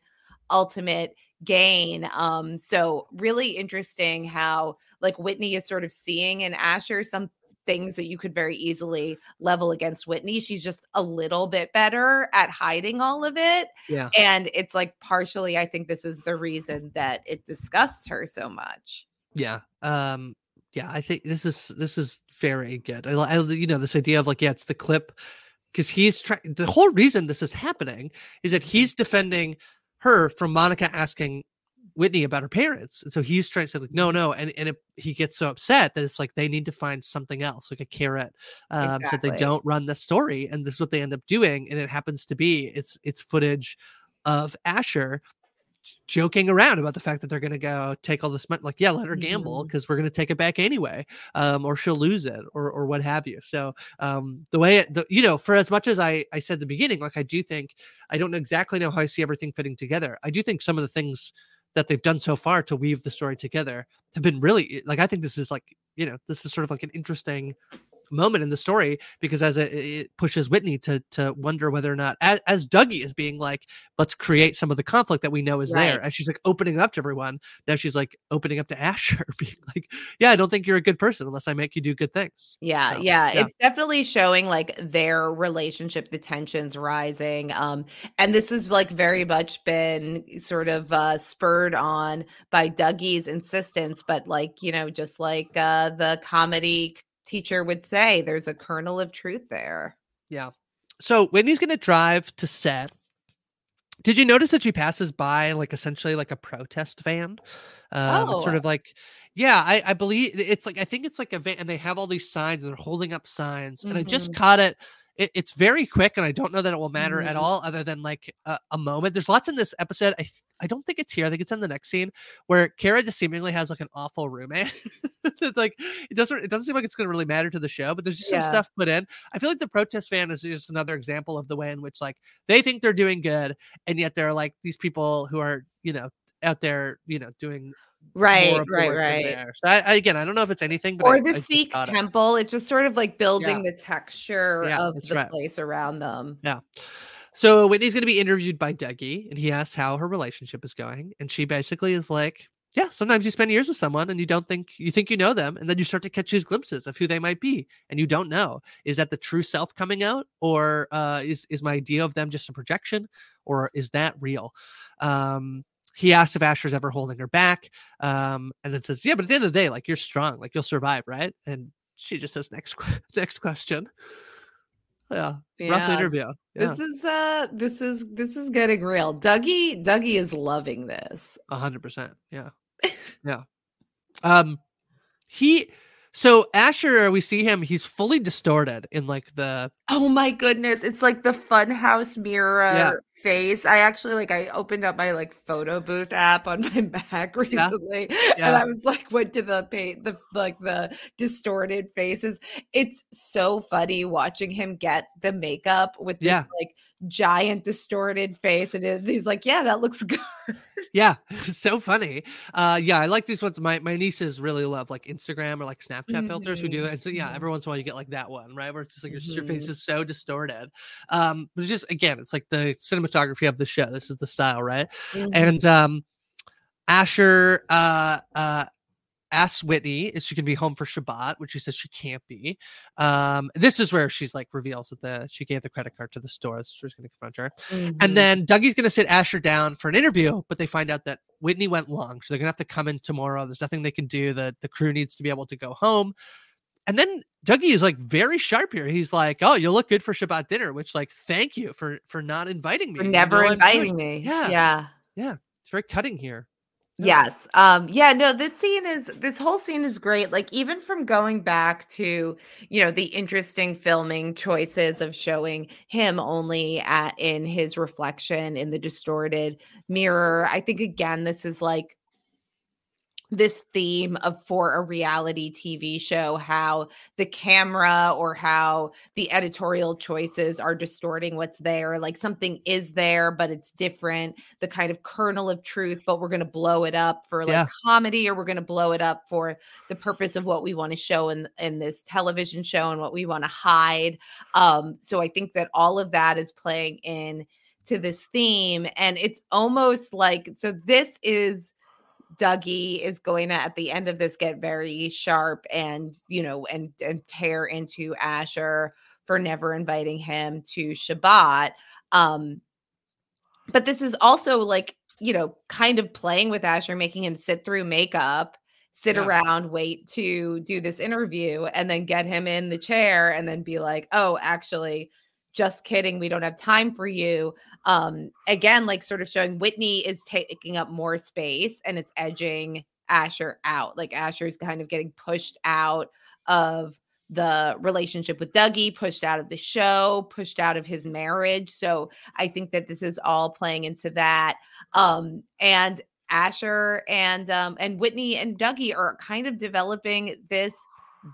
S3: ultimate gain um so really interesting how like whitney is sort of seeing in asher some things that you could very easily level against Whitney. She's just a little bit better at hiding all of it.
S2: Yeah.
S3: And it's like partially, I think this is the reason that it disgusts her so much.
S2: Yeah. Um yeah, I think this is this is very good. I, I you know this idea of like yeah, it's the clip because he's trying the whole reason this is happening is that he's defending her from Monica asking Whitney about her parents. And so he's trying to say like no, no, and and it, he gets so upset that it's like they need to find something else, like a carrot, um, so they don't run the story. And this is what they end up doing, and it happens to be it's it's footage of Asher joking around about the fact that they're going to go take all this money like yeah let her gamble because we're going to take it back anyway um or she'll lose it or or what have you so um the way it the, you know for as much as i i said the beginning like i do think i don't exactly know how i see everything fitting together i do think some of the things that they've done so far to weave the story together have been really eh, like i think this is like you know this is sort of like an interesting moment in the story because as it, it pushes Whitney to to wonder whether or not as, as Dougie is being like let's create some of the conflict that we know is there and she's like opening up to everyone now she's like opening up to Asher being like yeah I don't think you're a good person unless I make you do good things
S3: Yeah,
S2: So,
S3: yeah,
S2: yeah.
S3: It's definitely showing like their relationship, the tensions rising. Um, and this has like very much been sort of uh spurred on by Dougie's insistence, but like, you know, just like uh the comedy teacher would say, there's a kernel of truth there.
S2: yeah so Whitney's gonna drive to set did you notice that she passes by like essentially like a protest van um it's sort
S3: Oh.
S2: of like yeah I, I believe it's like i think it's like a van and they have all these signs and they're holding up signs and i just
S3: Mhm.
S2: caught it. It it's very quick and i don't know that it will matter at
S3: Mhm.
S2: all other than like a, a moment. There's lots in this episode i i don't think it's here i think it's in the next scene where cara just seemingly has like an awful roommate. It's like it doesn't it doesn't seem like it's going to really matter to the show but there's just some stuff put in. I feel like the protest fan is just another example of the way in which like they think they're doing good and yet there are like these people who are you know out there you know doing
S3: Right, right, right.
S2: So I, I, again, I don't know if it's anything, but
S3: Or
S2: I
S3: the Sikh
S2: caught it.
S3: temple. It's just sort of like building the texture
S2: Yeah,
S3: of the
S2: right.
S3: place around them.
S2: Yeah. So Whitney's going to be interviewed by Dougie, and he asks how her relationship is going, and she basically is like, "Yeah, sometimes you spend years with someone, and you don't think you think you know them, and then you start to catch these glimpses of who they might be, and you don't know is that the true self coming out, or uh, is is my idea of them just a projection, or is that real?" Um, he asks if Asher's ever holding her back, um, and then says, "Yeah, but at the end of the day, like you're strong, like you'll survive, right?" And she just says, "Next, que- next question." Yeah, rough interview. Yeah.
S3: This is uh this is this is getting real. Dougie Dougie is loving this.
S2: A hundred percent. Yeah. Yeah. Um he so Asher, we see him, he's fully distorted in like the
S3: Oh my goodness, it's like the funhouse mirror
S2: Yeah.
S3: Face. I actually like I opened up my like photo booth app on my Mac recently and
S2: Yeah.
S3: I was like went to the paint the like the distorted faces. It's so funny watching him get the makeup with this
S2: Yeah.
S3: like giant distorted face and he's like, "Yeah, that looks good."
S2: yeah, so funny. Uh yeah, I like these ones. My my nieces really love like Instagram or like Snapchat filters who do that. And so yeah,
S3: mhm.
S2: every once in a while you get like that one, right? Where it's just like your, your face
S3: Mhm.
S2: is so distorted. Um, but it's just again, it's like the cinematography of the show. This is the style, right?
S3: Mhm.
S2: And um Asher uh uh asks Whitney if she can be home for Shabbat, which she says she can't be. Um, this is where she's like reveals that the she gave the credit card to the store. The store's gonna confront her.
S3: Mhm.
S2: And then Dougie's gonna sit Asher down for an interview, but they find out that Whitney went long, so they're gonna have to come in tomorrow. There's nothing they can do. The the crew needs to be able to go home. And then Dougie is like very sharp here. He's like, "Oh, you look good for Shabbat dinner," which like, thank you for for not inviting me.
S3: For never inviting me.
S2: Yeah,
S3: Yeah.
S2: yeah. It's very cutting here.
S3: Yes. Um yeah, no, this scene is this whole scene is great. Like even from going back to, you know, the interesting filming choices of showing him only at in his reflection in the distorted mirror. I think again this is like this theme of for a reality TV show, how the camera or how the editorial choices are distorting what's there. Like something is there, but it's different. The kind of kernel of truth, but we're going to blow it up for like
S2: Yeah.
S3: comedy, or we're going to blow it up for the purpose of what we want to show in in this television show and what we want to hide. Um, so I think that all of that is playing in to this theme, and it's almost like so. This is Dougie is going to at the end of this get very sharp and you know and and tear into Asher for never inviting him to Shabbat. Um but this is also like, you know, kind of playing with Asher, making him sit through makeup, sit
S2: Yeah.
S3: around, wait to do this interview, and then get him in the chair and then be like, oh, actually, just kidding. We don't have time for you. Um, again, like sort of showing Whitney is taking up more space and it's edging Asher out. Like Asher's kind of getting pushed out of the relationship with Dougie, pushed out of the show, pushed out of his marriage. So I think that this is all playing into that. Um, and Asher and um, and Whitney and Dougie are kind of developing this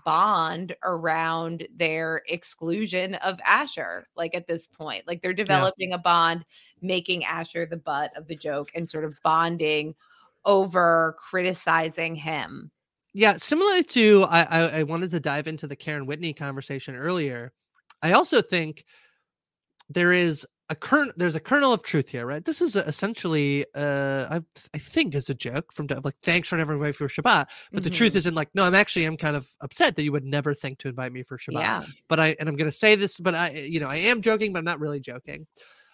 S3: bond around their exclusion of Asher. Like at this point, like they're developing a bond, making Asher the butt of the joke, and sort of bonding over criticizing him.
S2: Yeah, similar to I, I I wanted to dive into the Karen Whitney conversation earlier. I also think there is a kern there's a kernel of truth here, right? This is essentially uh I I think is a joke from like thanks for never inviting for Shabbat. But the truth
S3: Mhm.
S2: isn't like, no, I'm actually I'm kind of upset that you would never think to invite me for Shabbat.
S3: Yeah.
S2: But I and I'm gonna say this, but I you know, I am joking, but I'm not really joking.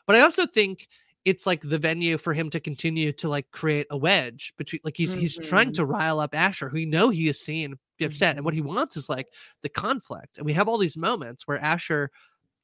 S2: But I also think it's like the venue for him to continue to like create a wedge between like he's he's trying
S3: Mhm.
S2: to rile up Asher, who we know he is seen be upset. And what he wants is like the conflict. And we have all these moments where Asher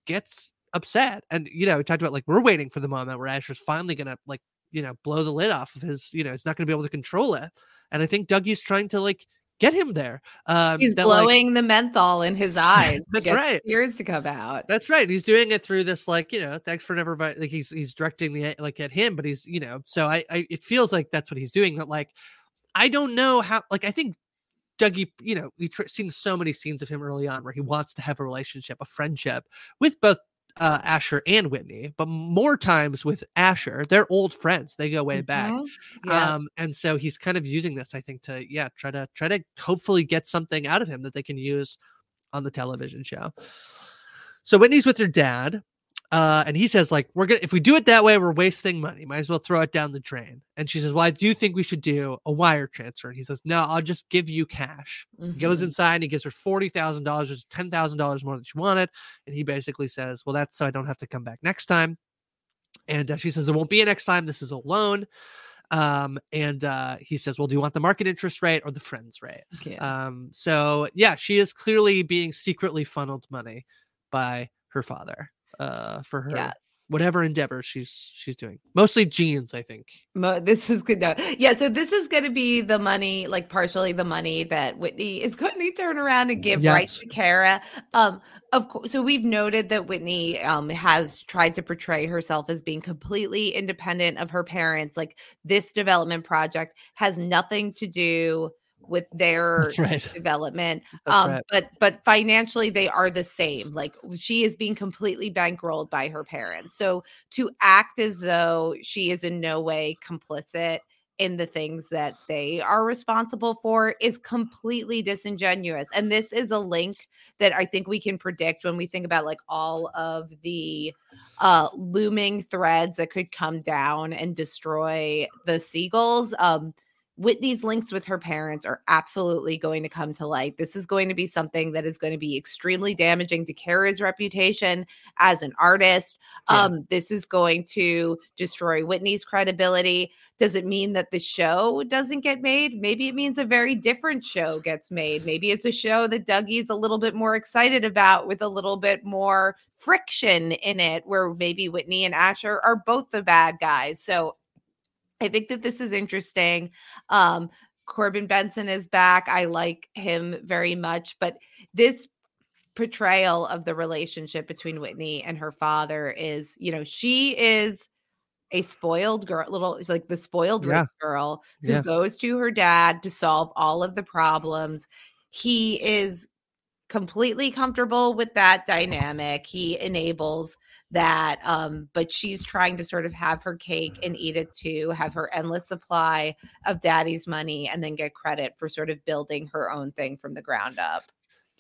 S2: gets upset. And you know, we talked about like we're waiting for the moment where Asher's finally gonna like, you know, blow the lid off of his, you know, it's not gonna be able to control it. And I think Dougie's trying to like get him there. Um
S3: He's
S2: that, like-
S3: blowing the menthol in his eyes.
S2: That's right.
S3: Tears to come out.
S2: That's right. He's doing it through this, like you know, thanks for never like he's he's directing the like at him, but he's you know, so I, I it feels like that's what he's doing. That like I don't know how like I think Dougie, you know, we've tr- seen so many scenes of him early on where he wants to have a relationship, a friendship with both uh, Asher and Whitney, but more times with Asher. They're old friends. They go way back.
S3: Mhm. Yeah.
S2: Um, and so he's kind of using this, I think, to yeah, try to try to hopefully get something out of him that they can use on the television show. So Whitney's with her dad, uh, and he says, like, we're gonna if we do it that way, we're wasting money. Might as well throw it down the drain. And she says, Well, I do think we should do a wire transfer. And he says, No, I'll just give you cash. He goes
S3: Mhm.
S2: inside and he gives her forty thousand dollars, which is ten thousand dollars more than she wanted. And he basically says, Well, that's so I don't have to come back next time. And uh, she says, There won't be a next time. This is a loan. Um, and uh, he says, Well, do you want the market interest rate or the friends rate?
S3: Yeah.
S2: Um, so yeah, she is clearly being secretly funneled money by her father uh, for her
S3: Yes.
S2: whatever endeavor she's she's doing. Mostly jeans, I think.
S3: Mo- this is good. No. Yeah, so this is going to be the money, like partially the money that Whitney is going to turn around and give right to Cara. Um, of course, so we've noted that Whitney um has tried to portray herself as being completely independent of her parents. Like this development project has nothing to do with their
S2: right.
S3: development. Um,
S2: right.
S3: but but financially they are the same. Like she is being completely bankrolled by her parents. So to act as though she is in no way complicit in the things that they are responsible for is completely disingenuous. And this is a link that I think we can predict when we think about like all of the uh looming threads that could come down and destroy the Siegels. Um Whitney's links with her parents are absolutely going to come to light. This is going to be something that is going to be extremely damaging to Cara's reputation as an artist.
S2: Yeah.
S3: Um, this is going to destroy Whitney's credibility. Does it mean that the show doesn't get made? Maybe it means a very different show gets made. Maybe it's a show that Dougie's a little bit more excited about with a little bit more friction in it, where maybe Whitney and Asher are both the bad guys. So I think that this is interesting. Um, Corbin Bernsen is back. I like him very much, but this portrayal of the relationship between Whitney and her father is, you know, she is a spoiled girl, little like the spoiled
S2: Yeah.
S3: girl who
S2: Yeah.
S3: goes to her dad to solve all of the problems. He is completely comfortable with that dynamic. He enables that um but she's trying to sort of have her cake and eat it too have her endless supply of daddy's money and then get credit for sort of building her own thing from the ground up.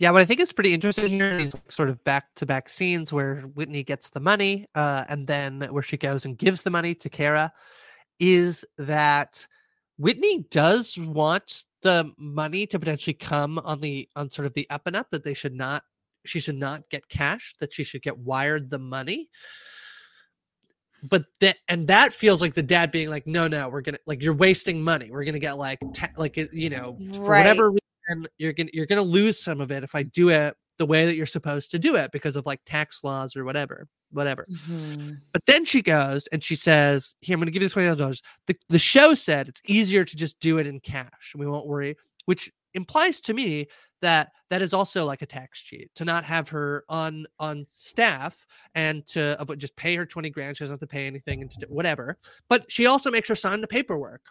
S2: Yeah, what I think is pretty interesting here is sort of back to back scenes where Whitney gets the money, uh, and then where she goes and gives the money to Cara, is that Whitney does want the money to potentially come on the on sort of the up and up that they should not she should not get cash that she should get wired the money but that and that feels like the dad being like no no we're gonna like you're wasting money we're gonna get like ta- like you know for
S3: Right.
S2: whatever reason you're gonna you're gonna lose some of it if i do it the way that you're supposed to do it because of like tax laws or whatever whatever mm-hmm. but then she goes and she says, Here, I'm going to give you this $20,000. The, the show said it's easier to just do it in cash. And we won't worry, which implies to me that that is also like a tax cheat to not have her on on staff and to just pay her 20 grand. She doesn't have to pay anything and to, do- whatever. But she also makes her sign the paperwork.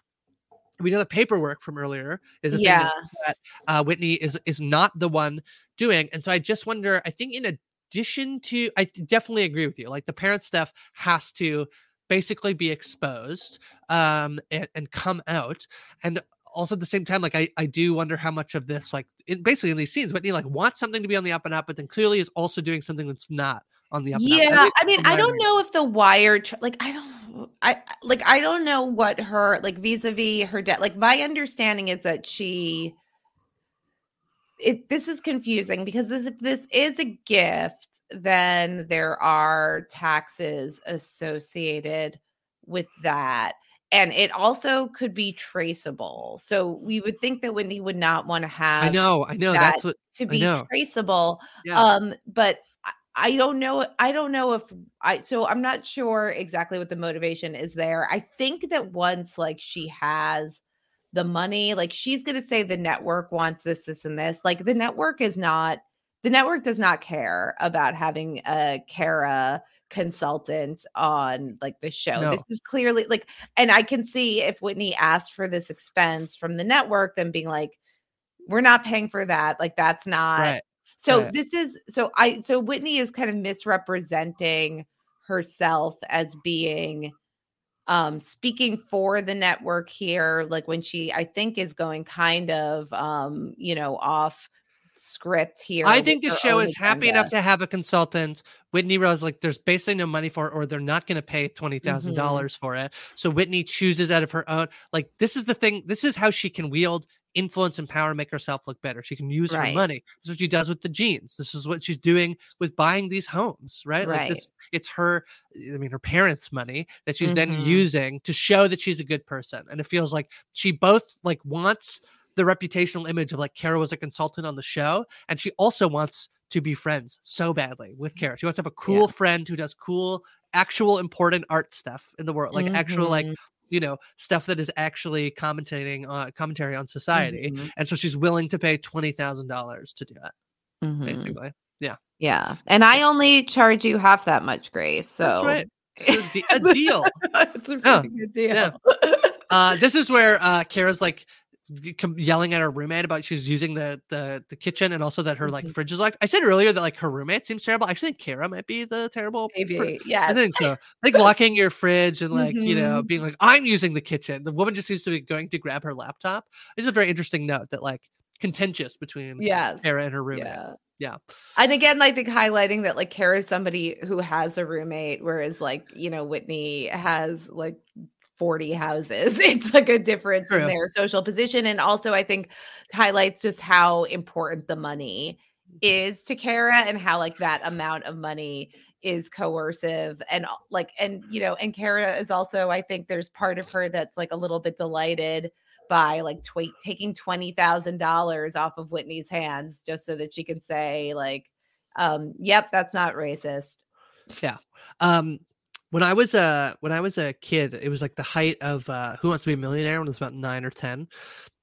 S2: We know the paperwork from earlier is a thing
S3: Yeah.
S2: that, that uh, Whitney is is not the one doing. And so I just wonder, I think in addition to I definitely agree with you. Like the parent stuff has to basically be exposed um and, and come out. And also at the same time, like I, I do wonder how much of this, like in, basically in these scenes, Whitney like wants something to be on the up and up, but then clearly is also doing something that's not on the up and up.
S3: Yeah i mean i don't know if the wire like i don't i like i don't know what her like vis-a-vis her debt like my understanding is that she it this is confusing because this if this is a gift then there are taxes associated with that and it also could be traceable so we would think that whitney would not want to have
S2: I know, I know.
S3: that
S2: That's what
S3: to be traceable
S2: Yeah.
S3: um but I- don't know. I don't know if I so I'm not sure exactly what the motivation is there. I think that once like she has the money, like she's gonna say the network wants this, this, and this. Like the network is not the network does not care about having a Cara consultant on like the show.
S2: No.
S3: This is clearly like, and I can see if Whitney asked for this expense from the network, then being like, we're not paying for that. Like that's not
S2: Right.
S3: so
S2: Right.
S3: this is so I so Whitney is kind of misrepresenting herself as being um speaking for the network here like when she I think is going kind of um you know off script here.
S2: I think the show is happy
S3: agenda.
S2: enough to have a consultant. Whitney Rose, like, there's basically no money for it, or they're not going to pay twenty thousand
S3: mm-hmm.
S2: dollars for it. So Whitney chooses out of her own. Like, this is the thing. This is how she can wield influence and power, and make herself look better. She can use her money. This is what she does with the jeans. This is what she's doing with buying these homes. Right? Like this, it's her. I mean, her parents' money that she's then
S3: Mhm.
S2: using to show that she's a good person. And it feels like she both like wants the reputational image of like Cara was a consultant on the show, and she also wants to be friends so badly with Cara. She wants to have a cool friend who does cool, actual important art stuff in the world, like actual like
S3: Mhm.
S2: you know stuff that is actually commentating on commentary on society.
S3: Mhm.
S2: And so she's willing to pay twenty thousand dollars to do it.
S3: Mhm.
S2: Basically, yeah,
S3: Yeah. And I only charge you half that much, Grace. So
S2: that's right. It's a, de- a deal.
S3: it's a pretty
S2: Yeah.
S3: good deal.
S2: Yeah. uh, this is where uh, Cara's like yelling at her roommate about she's using the the the kitchen and also that her like
S3: Mhm.
S2: fridge is locked. I said earlier that like her roommate seems terrible. I actually think Cara might be the terrible. per-
S3: yeah.
S2: I think so. Like locking your fridge and like you know
S3: Mhm.
S2: being like I'm using the kitchen. The woman just seems to be going to grab her laptop. It's a very interesting note that like contentious between
S3: Yes.
S2: Cara and her roommate.
S3: Yeah.
S2: Yeah.
S3: And again, I think highlighting that like Cara is somebody who has a roommate, whereas like, you know, Whitney has like 40 houses. It's like a difference in their social position. And also I think highlights just how important the money is to Cara and how like that amount of money is coercive and like and you know and Cara is also I think there's part of her that's like a little bit delighted by like tw- taking twenty thousand dollars off of Whitney's hands just so that she can say like, um, "Yep, that's not racist."
S2: Yeah. Um when I was a when I was a kid, it was like the height of uh Who Wants to Be a Millionaire when I was about nine or ten.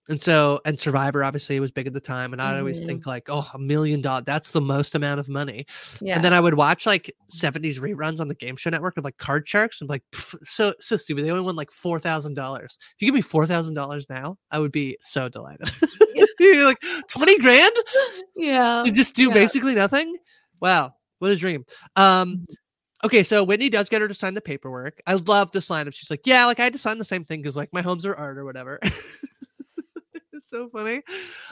S2: And so, and Survivor obviously was big at the time. And I always
S3: Mhm.
S2: think like, oh, a million dollars, that's the most amount of money.
S3: Yeah.
S2: And then I would watch like 70s reruns on the game show network of like card sharks and be like, so, so stupid. They only won like $4,000. If you give me $4,000 now, I would be so delighted. You're like 20 grand
S3: yeah.
S2: to just do
S3: yeah.
S2: basically nothing. Wow. What a dream. Um, okay. So Whitney does get her to sign the paperwork. I love this line of she's like, yeah, like I had to sign the same thing because like my homes are art or whatever. it's so funny.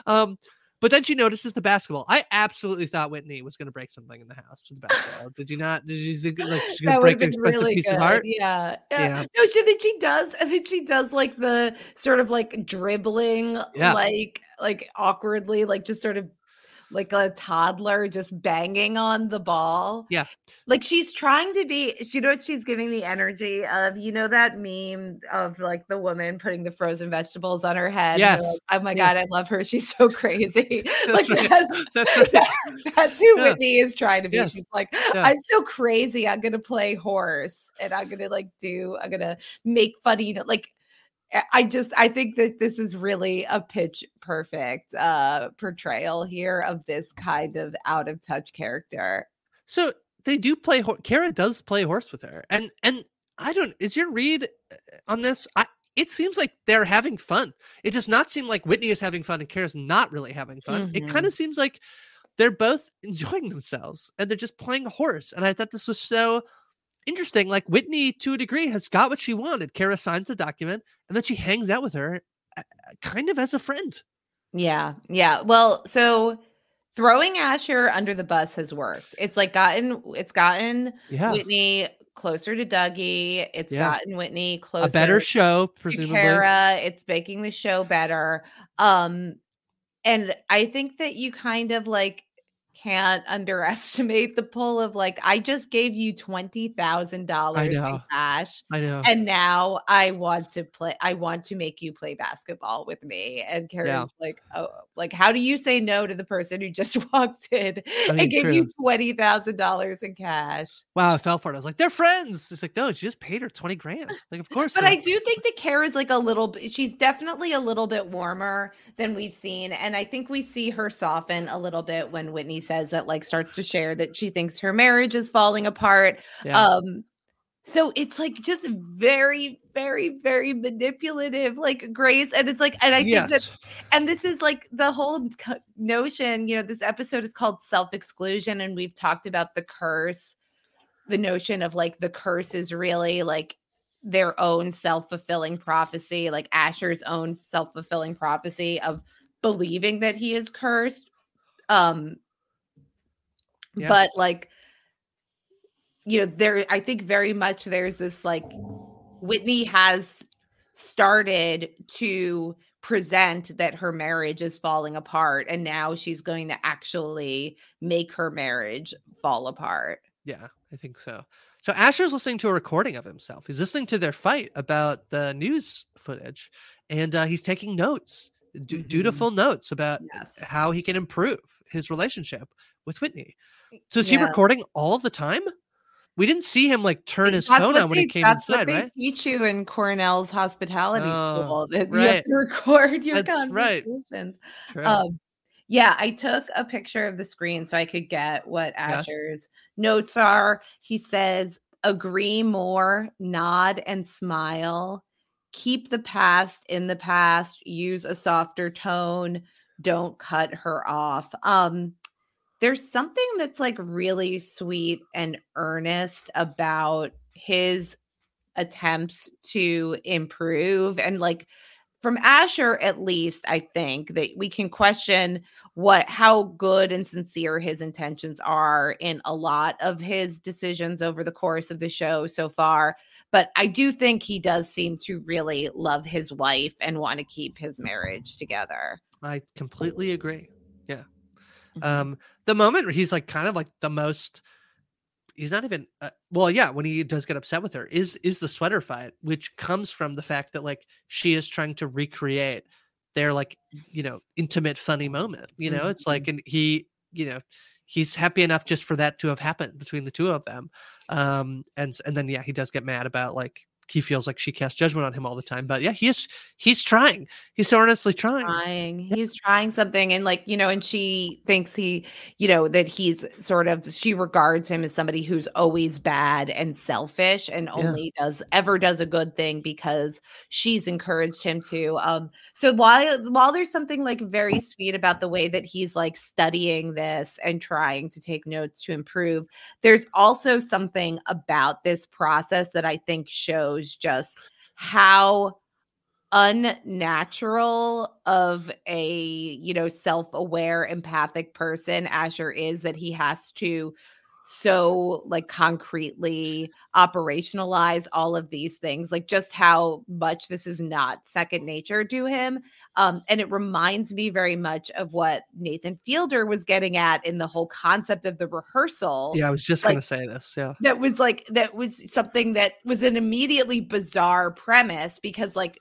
S2: Um, but then she notices the basketball. I absolutely thought Whitney was going to break something in the house with the basketball. Did you not? Did you think like she's going to break an expensive
S3: really
S2: piece
S3: good.
S2: of art?
S3: Yeah. yeah.
S2: Yeah.
S3: No, she then she does, and then she does like the sort of like dribbling,
S2: Yeah.
S3: like like awkwardly, like just sort of like a toddler just banging on the ball.
S2: Yeah.
S3: Like she's trying to be, you know what she's giving the energy of, you know, that meme of like the woman putting the frozen vegetables on her head.
S2: Yes.
S3: like, oh my. God, I love her. She's so crazy. like
S2: That's right.
S3: that's,
S2: That's right.
S3: that's who
S2: Yeah.
S3: Whitney is trying to be.
S2: Yes.
S3: She's like,
S2: Yeah.
S3: I'm so crazy. I'm gonna play horse and I'm gonna like do, I'm gonna make funny, you know, like I- just I think that this is really a pitch perfect uh portrayal here of this kind of out of touch character.
S2: So they do play. Cara does play horse with her, and and I don't. Is your read uh, on this? I. It seems like they're having fun. It does not seem like Whitney is having fun and Cara's not really having fun. It kind of seems like they're both enjoying themselves and they're just playing horse. And I thought this was so interesting. Like Whitney, to a degree, has got what she wanted. Cara signs the document and then she hangs out with her, uh, kind of as a friend.
S3: Yeah, yeah. Well, so throwing Asher under the bus has worked. It's like gotten it's gotten
S2: Yeah.
S3: Whitney closer to Dougie. It's
S2: Yeah.
S3: gotten Whitney closer
S2: A better show, presumably.
S3: Cara. It's making the show better. Um, and I think that you kind of like can't underestimate the pull of like I just gave you twenty thousand dollars in cash,
S2: I know.
S3: and now I want to play. I want to make you play basketball with me. And Cara's like, oh, like how do you say no to the person who just walked in
S2: mean,
S3: and gave you twenty thousand dollars in cash?
S2: Wow, I fell for it. I was like, they're friends. It's like, no, she just paid her 20 grand. Like, of course.
S3: But I do think that Cara's like a little bit, she's definitely a little bit warmer than we've seen. And I think we see her soften a little bit when Whitney says that, like, starts to share that she thinks her marriage is falling apart.
S2: Yeah.
S3: Um, so it's like just very, very, very manipulative, like Grace. And it's like, and I think that, and this is like the whole notion, you know, this episode is called self exclusion. And we've talked about the curse, the notion of like the curse is really like their own self-fulfilling prophecy like asher's own self-fulfilling prophecy of believing that he is cursed um
S2: Yeah.
S3: but like you know there i think very much there's this like whitney has started to present that her marriage is falling apart and now she's going to actually make her marriage fall apart
S2: Yeah, I think so. So Asher's listening to a recording of himself. He's listening to their fight about the news footage, and uh, he's taking notes, du- dutiful notes about how he can improve his relationship with Whitney. So is he recording all the time? We didn't see him like turn his
S3: That's
S2: phone on when he came
S3: that's
S2: inside,
S3: what they
S2: right?
S3: teach you in Cornell's hospitality
S2: Oh,
S3: school that you have to record your
S2: That's right.
S3: conversations.
S2: True.
S3: Um, yeah, I took a picture of the screen so I could get what
S2: Yes.
S3: Asher's notes are. He says, agree more, nod and smile, keep the past in the past, use a softer tone, don't cut her off. Um, there's something that's like really sweet and earnest about his attempts to improve and like from Asher at least I think that we can question what how good and sincere his intentions are in a lot of his decisions over the course of the show so far but I do think he does seem to really love his wife and want to keep his marriage together.
S2: I completely agree. Yeah.
S3: Mm-hmm.
S2: Um, the moment where he's like kind of like the most, he's not even. Uh, well, yeah, when he does get upset with her, is is the sweater fight, which comes from the fact that like she is trying to recreate their like you know intimate funny moment. You know, it's like and he you know he's happy enough just for that to have happened between the two of them. Um, and and then yeah, he does get mad about like he feels like she casts judgment on him all the time. But yeah, he's he's trying. He's so earnestly trying.
S3: trying. He's trying something, and like you know, and she thinks he, you know, that he's sort of she regards him as somebody who's always bad and selfish, and
S2: Yeah.
S3: only does ever does a good thing because she's encouraged him to. Um, so while while there's something like very sweet about the way that he's like studying this and trying to take notes to improve, there's also something about this process that I think shows just how unnatural of a you know self-aware empathic person asher is that he has to so like concretely operationalize all of these things like just how much this is not second nature to him um and it reminds me very much of what nathan fielder was getting at in the whole concept of the rehearsal
S2: Yeah, I was just
S3: Like,
S2: gonna say this. Yeah.
S3: that was like that was something that was an immediately bizarre premise because like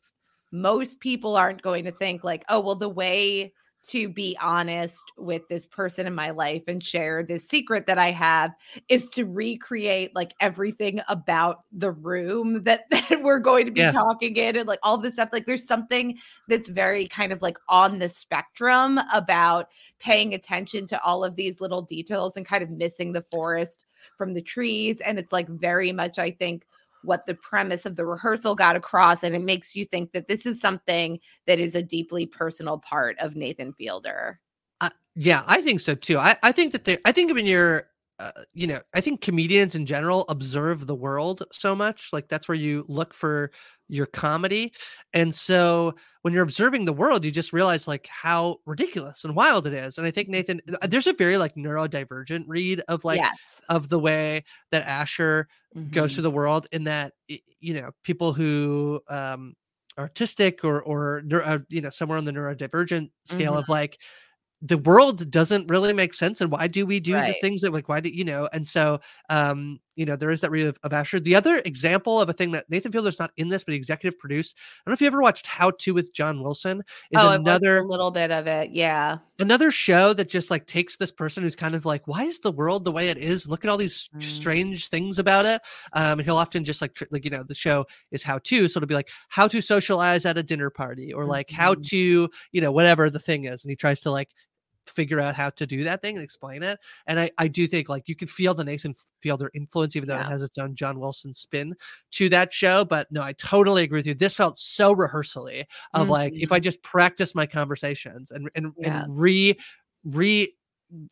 S3: most people aren't going to think like oh well the way to be honest with this person in my life and share this secret that I have is to recreate like everything about the room that, that we're going to be
S5: Yeah.
S3: talking in and like all this stuff. Like there's something that's very kind of like on the spectrum about paying attention to all of these little details and kind of missing the forest from the trees. And it's like very much, I think, what the premise of the rehearsal got across. And it makes you think that this is something that is a deeply personal part of Nathan Fielder.
S2: Uh, yeah, I think so too. I, I think that they, I think when you're, uh, you know, I think comedians in general observe the world so much. Like that's where you look for your comedy. And so when you're observing the world, you just realize like how ridiculous and wild it is. And I think Nathan, uh, there's a very like neurodivergent read of like,
S3: Yes.
S2: of the way that Asher goes
S3: Mhm.
S2: through the world in that, you know, people who, um, are autistic or or uh, you know somewhere on the neurodivergent scale of
S3: Mhm.
S2: like the world doesn't really make sense and why do we do the things that like why do you know and so um you know there is that read of, of asher the other example of a thing that nathan fielder's not in this but executive produced i don't know if you ever watched how to with john wilson is
S3: oh,
S2: another
S3: a little bit of it. Yeah.
S2: another show that just like takes this person who's kind of like why is the world the way it is look at all these
S3: Mm.
S2: strange things about it um and he'll often just like tr- like you know the show is how to so it'll be like how to socialize at a dinner party or like how
S3: Mm-hmm.
S2: to you know whatever the thing is and he tries to like figure out how to do that thing and explain it and i i do think like you can feel the nathan fielder influence even though it has its own john wilson spin to that show but no i totally agree with you this felt so rehearsally of like if i just practice my conversations and and,
S3: Mm-hmm. Yeah.
S2: and re re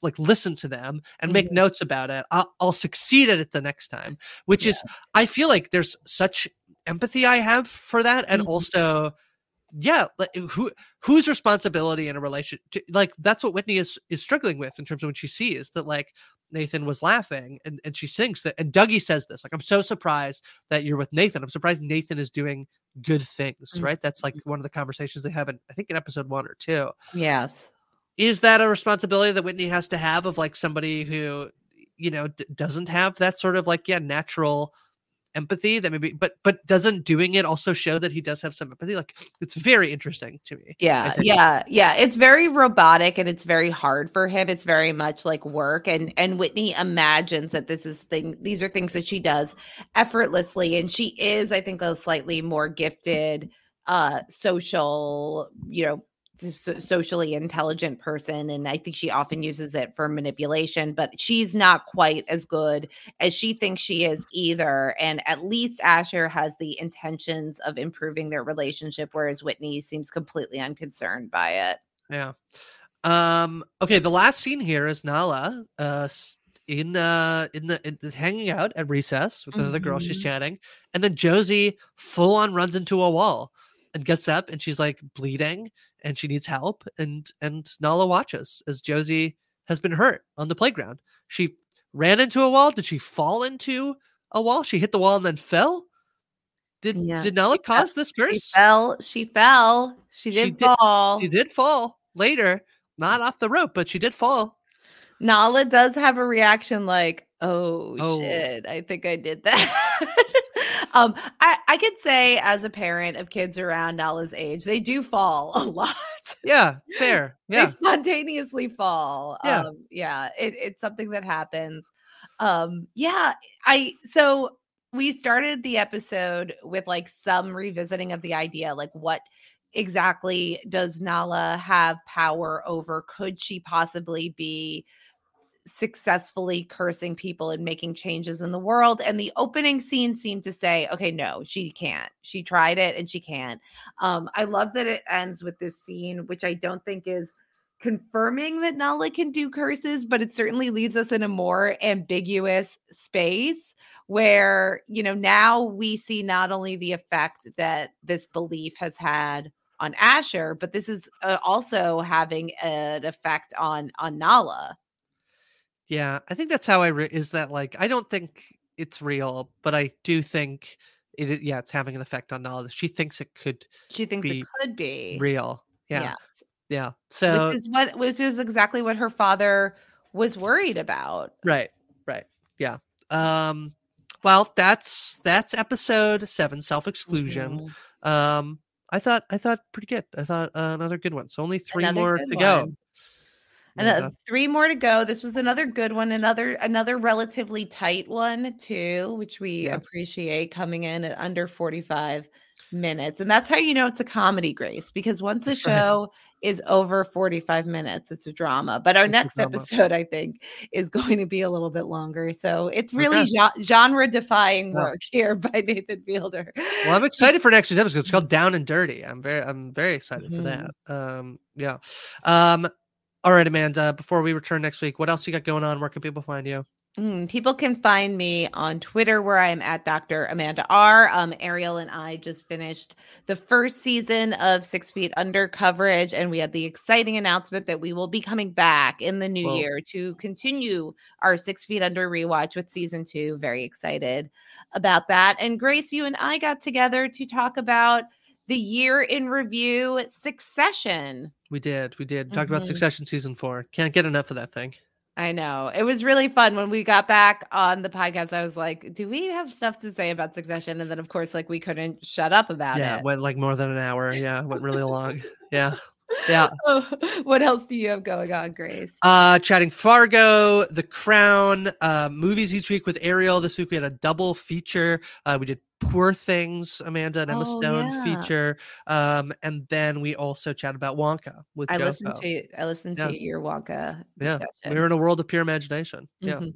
S2: like listen to them and make
S3: Mhm.
S2: notes about it I'll, I'll succeed at it the next time which is i feel like there's such empathy i have for that and
S3: Mhm.
S2: also yeah like who whose responsibility in a relationship like that's what whitney is is struggling with in terms of when she sees that like nathan was laughing and, and she thinks that and dougie says this like i'm so surprised that you're with nathan i'm surprised nathan is doing good things
S3: Mm.
S2: right that's like one of the conversations they have in i think in episode one or two
S3: Yes.
S2: is that a responsibility that Whitney has to have of like somebody who you know d- doesn't have that sort of like yeah natural empathy that maybe but but doesn't doing it also show that he does have some empathy like it's very interesting to me
S3: Yeah, yeah, yeah. It's very robotic and it's very hard for him. It's very much like work and and Whitney imagines that this is thing these are things that she does effortlessly and she is I think a slightly more gifted uh social, you know, socially intelligent person and I think she often uses it for manipulation, but she's not quite as good as she thinks she is either. And at least Asher has the intentions of improving their relationship, whereas Whitney seems completely unconcerned by it.
S2: yeah um okay the last scene here is nala uh in uh in the, in the hanging out at recess with another girl she's
S3: Mhm.
S2: chatting and then josie full on runs into a wall and gets up and she's like bleeding and she needs help and and nala watches as josie has been hurt on the playground she ran into a wall did she fall into a wall she hit the wall and then fell did did nala
S3: she fell-
S2: cause this
S3: She fell. She fell. She did fall.
S2: she did fall later not off the rope but she did fall
S3: Nala does have a reaction like, oh,
S2: Oh.
S3: shit, I think I did that. um, I, I could say as a parent of kids around Nala's age, they do fall a lot.
S2: yeah fair yeah
S3: They spontaneously fall.
S2: Yeah.
S3: Um, yeah, it, it's something that happens. Um, yeah, I so we started the episode with like some revisiting of the idea like what exactly does Nala have power over? Could she possibly be successfully cursing people and making changes in the world? And the opening scene seemed to say, okay, no, she can't. She tried it and she can't. Um, I love that it ends with this scene, which I don't think is confirming that Nala can do curses, but it certainly leaves us in a more ambiguous space where, you know, now we see not only the effect that this belief has had on Asher, but this is uh, also having an effect on on Nala.
S2: Yeah, I think that's how I re- is that like I don't think it's real, but I do think it. Yeah, it's having an effect on Nala. She thinks it could.
S3: She thinks
S2: be
S3: it could be
S2: real. Yeah,
S3: Yes.
S2: yeah. So
S3: which is what which is exactly what her father was worried about.
S2: Right, right. Yeah. Um well, that's that's episode 7 self-exclusion.
S3: Mm-hmm.
S2: Um I thought I thought pretty good. I thought uh, another good one. So only 3
S3: Another
S2: more to go.
S3: And uh, three more to go. This was another good one, another another relatively tight one too, which we
S2: Yeah.
S3: appreciate coming in at under 45 minutes. And that's how you know it's a comedy, Grace, because once a show is over 45 minutes, it's a drama. But our
S2: It's
S3: next episode, I think, is going to be a little bit longer. So it's really
S2: Okay.
S3: genre defying work here by Nathan Fielder.
S2: Well, I'm excited for next week's episode. It's called Down and Dirty. I'm very I'm very excited for
S3: Mhm.
S2: that. Um yeah. Um all right, Amanda, before we return next week, what else you got going on? Where can people find you?
S3: Mm, people can find me on Twitter where I'm at Dr. Amanda R. Um, Ariel and I just finished the first season of Six Feet Under coverage, and we had the exciting announcement that we will be coming back in the new
S2: Whoa.
S3: year to continue our Six Feet Under rewatch with season two. Very excited about that. And Grace, you and I got together to talk about the year in review Succession.
S2: We did. We did. Talked about
S3: Mhm.
S2: Succession season 4. Can't get enough of that thing.
S3: I know. It was really fun when we got back on the podcast. I was like, do we have stuff to say about Succession? And then, of course, like we couldn't shut up about
S2: yeah,
S3: it.
S2: Yeah, went like more than an hour. Yeah, went really long. Yeah. Yeah.
S3: what else do you have going on, Grace?
S2: Uh chatting Fargo, The Crown, uh movies each week with Ariel. This week we had a double feature. Uh we did Poor Things, Amanda and Emma
S3: Oh,
S2: Stone
S3: yeah.
S2: feature. Um and then we also chat about Wonka with
S3: I
S2: Joe
S3: listened to I listened
S2: Yeah.
S3: to your Wonka
S2: Yeah. We were in a world of pure imagination. Yeah.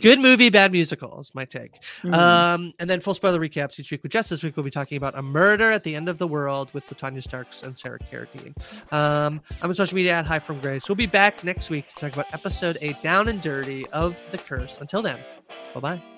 S2: Good movie, bad musical is my take.
S3: Mhm.
S2: Um, and then full spoiler recaps each week with Jess. This week we'll be talking about a murder at the end of the world with Latanya Starks and Sarah Carradine. Um, I'm on social media at Hi from Grace. We'll be back next week to talk about episode eight, Down and Dirty of The Curse. Until then, bye bye.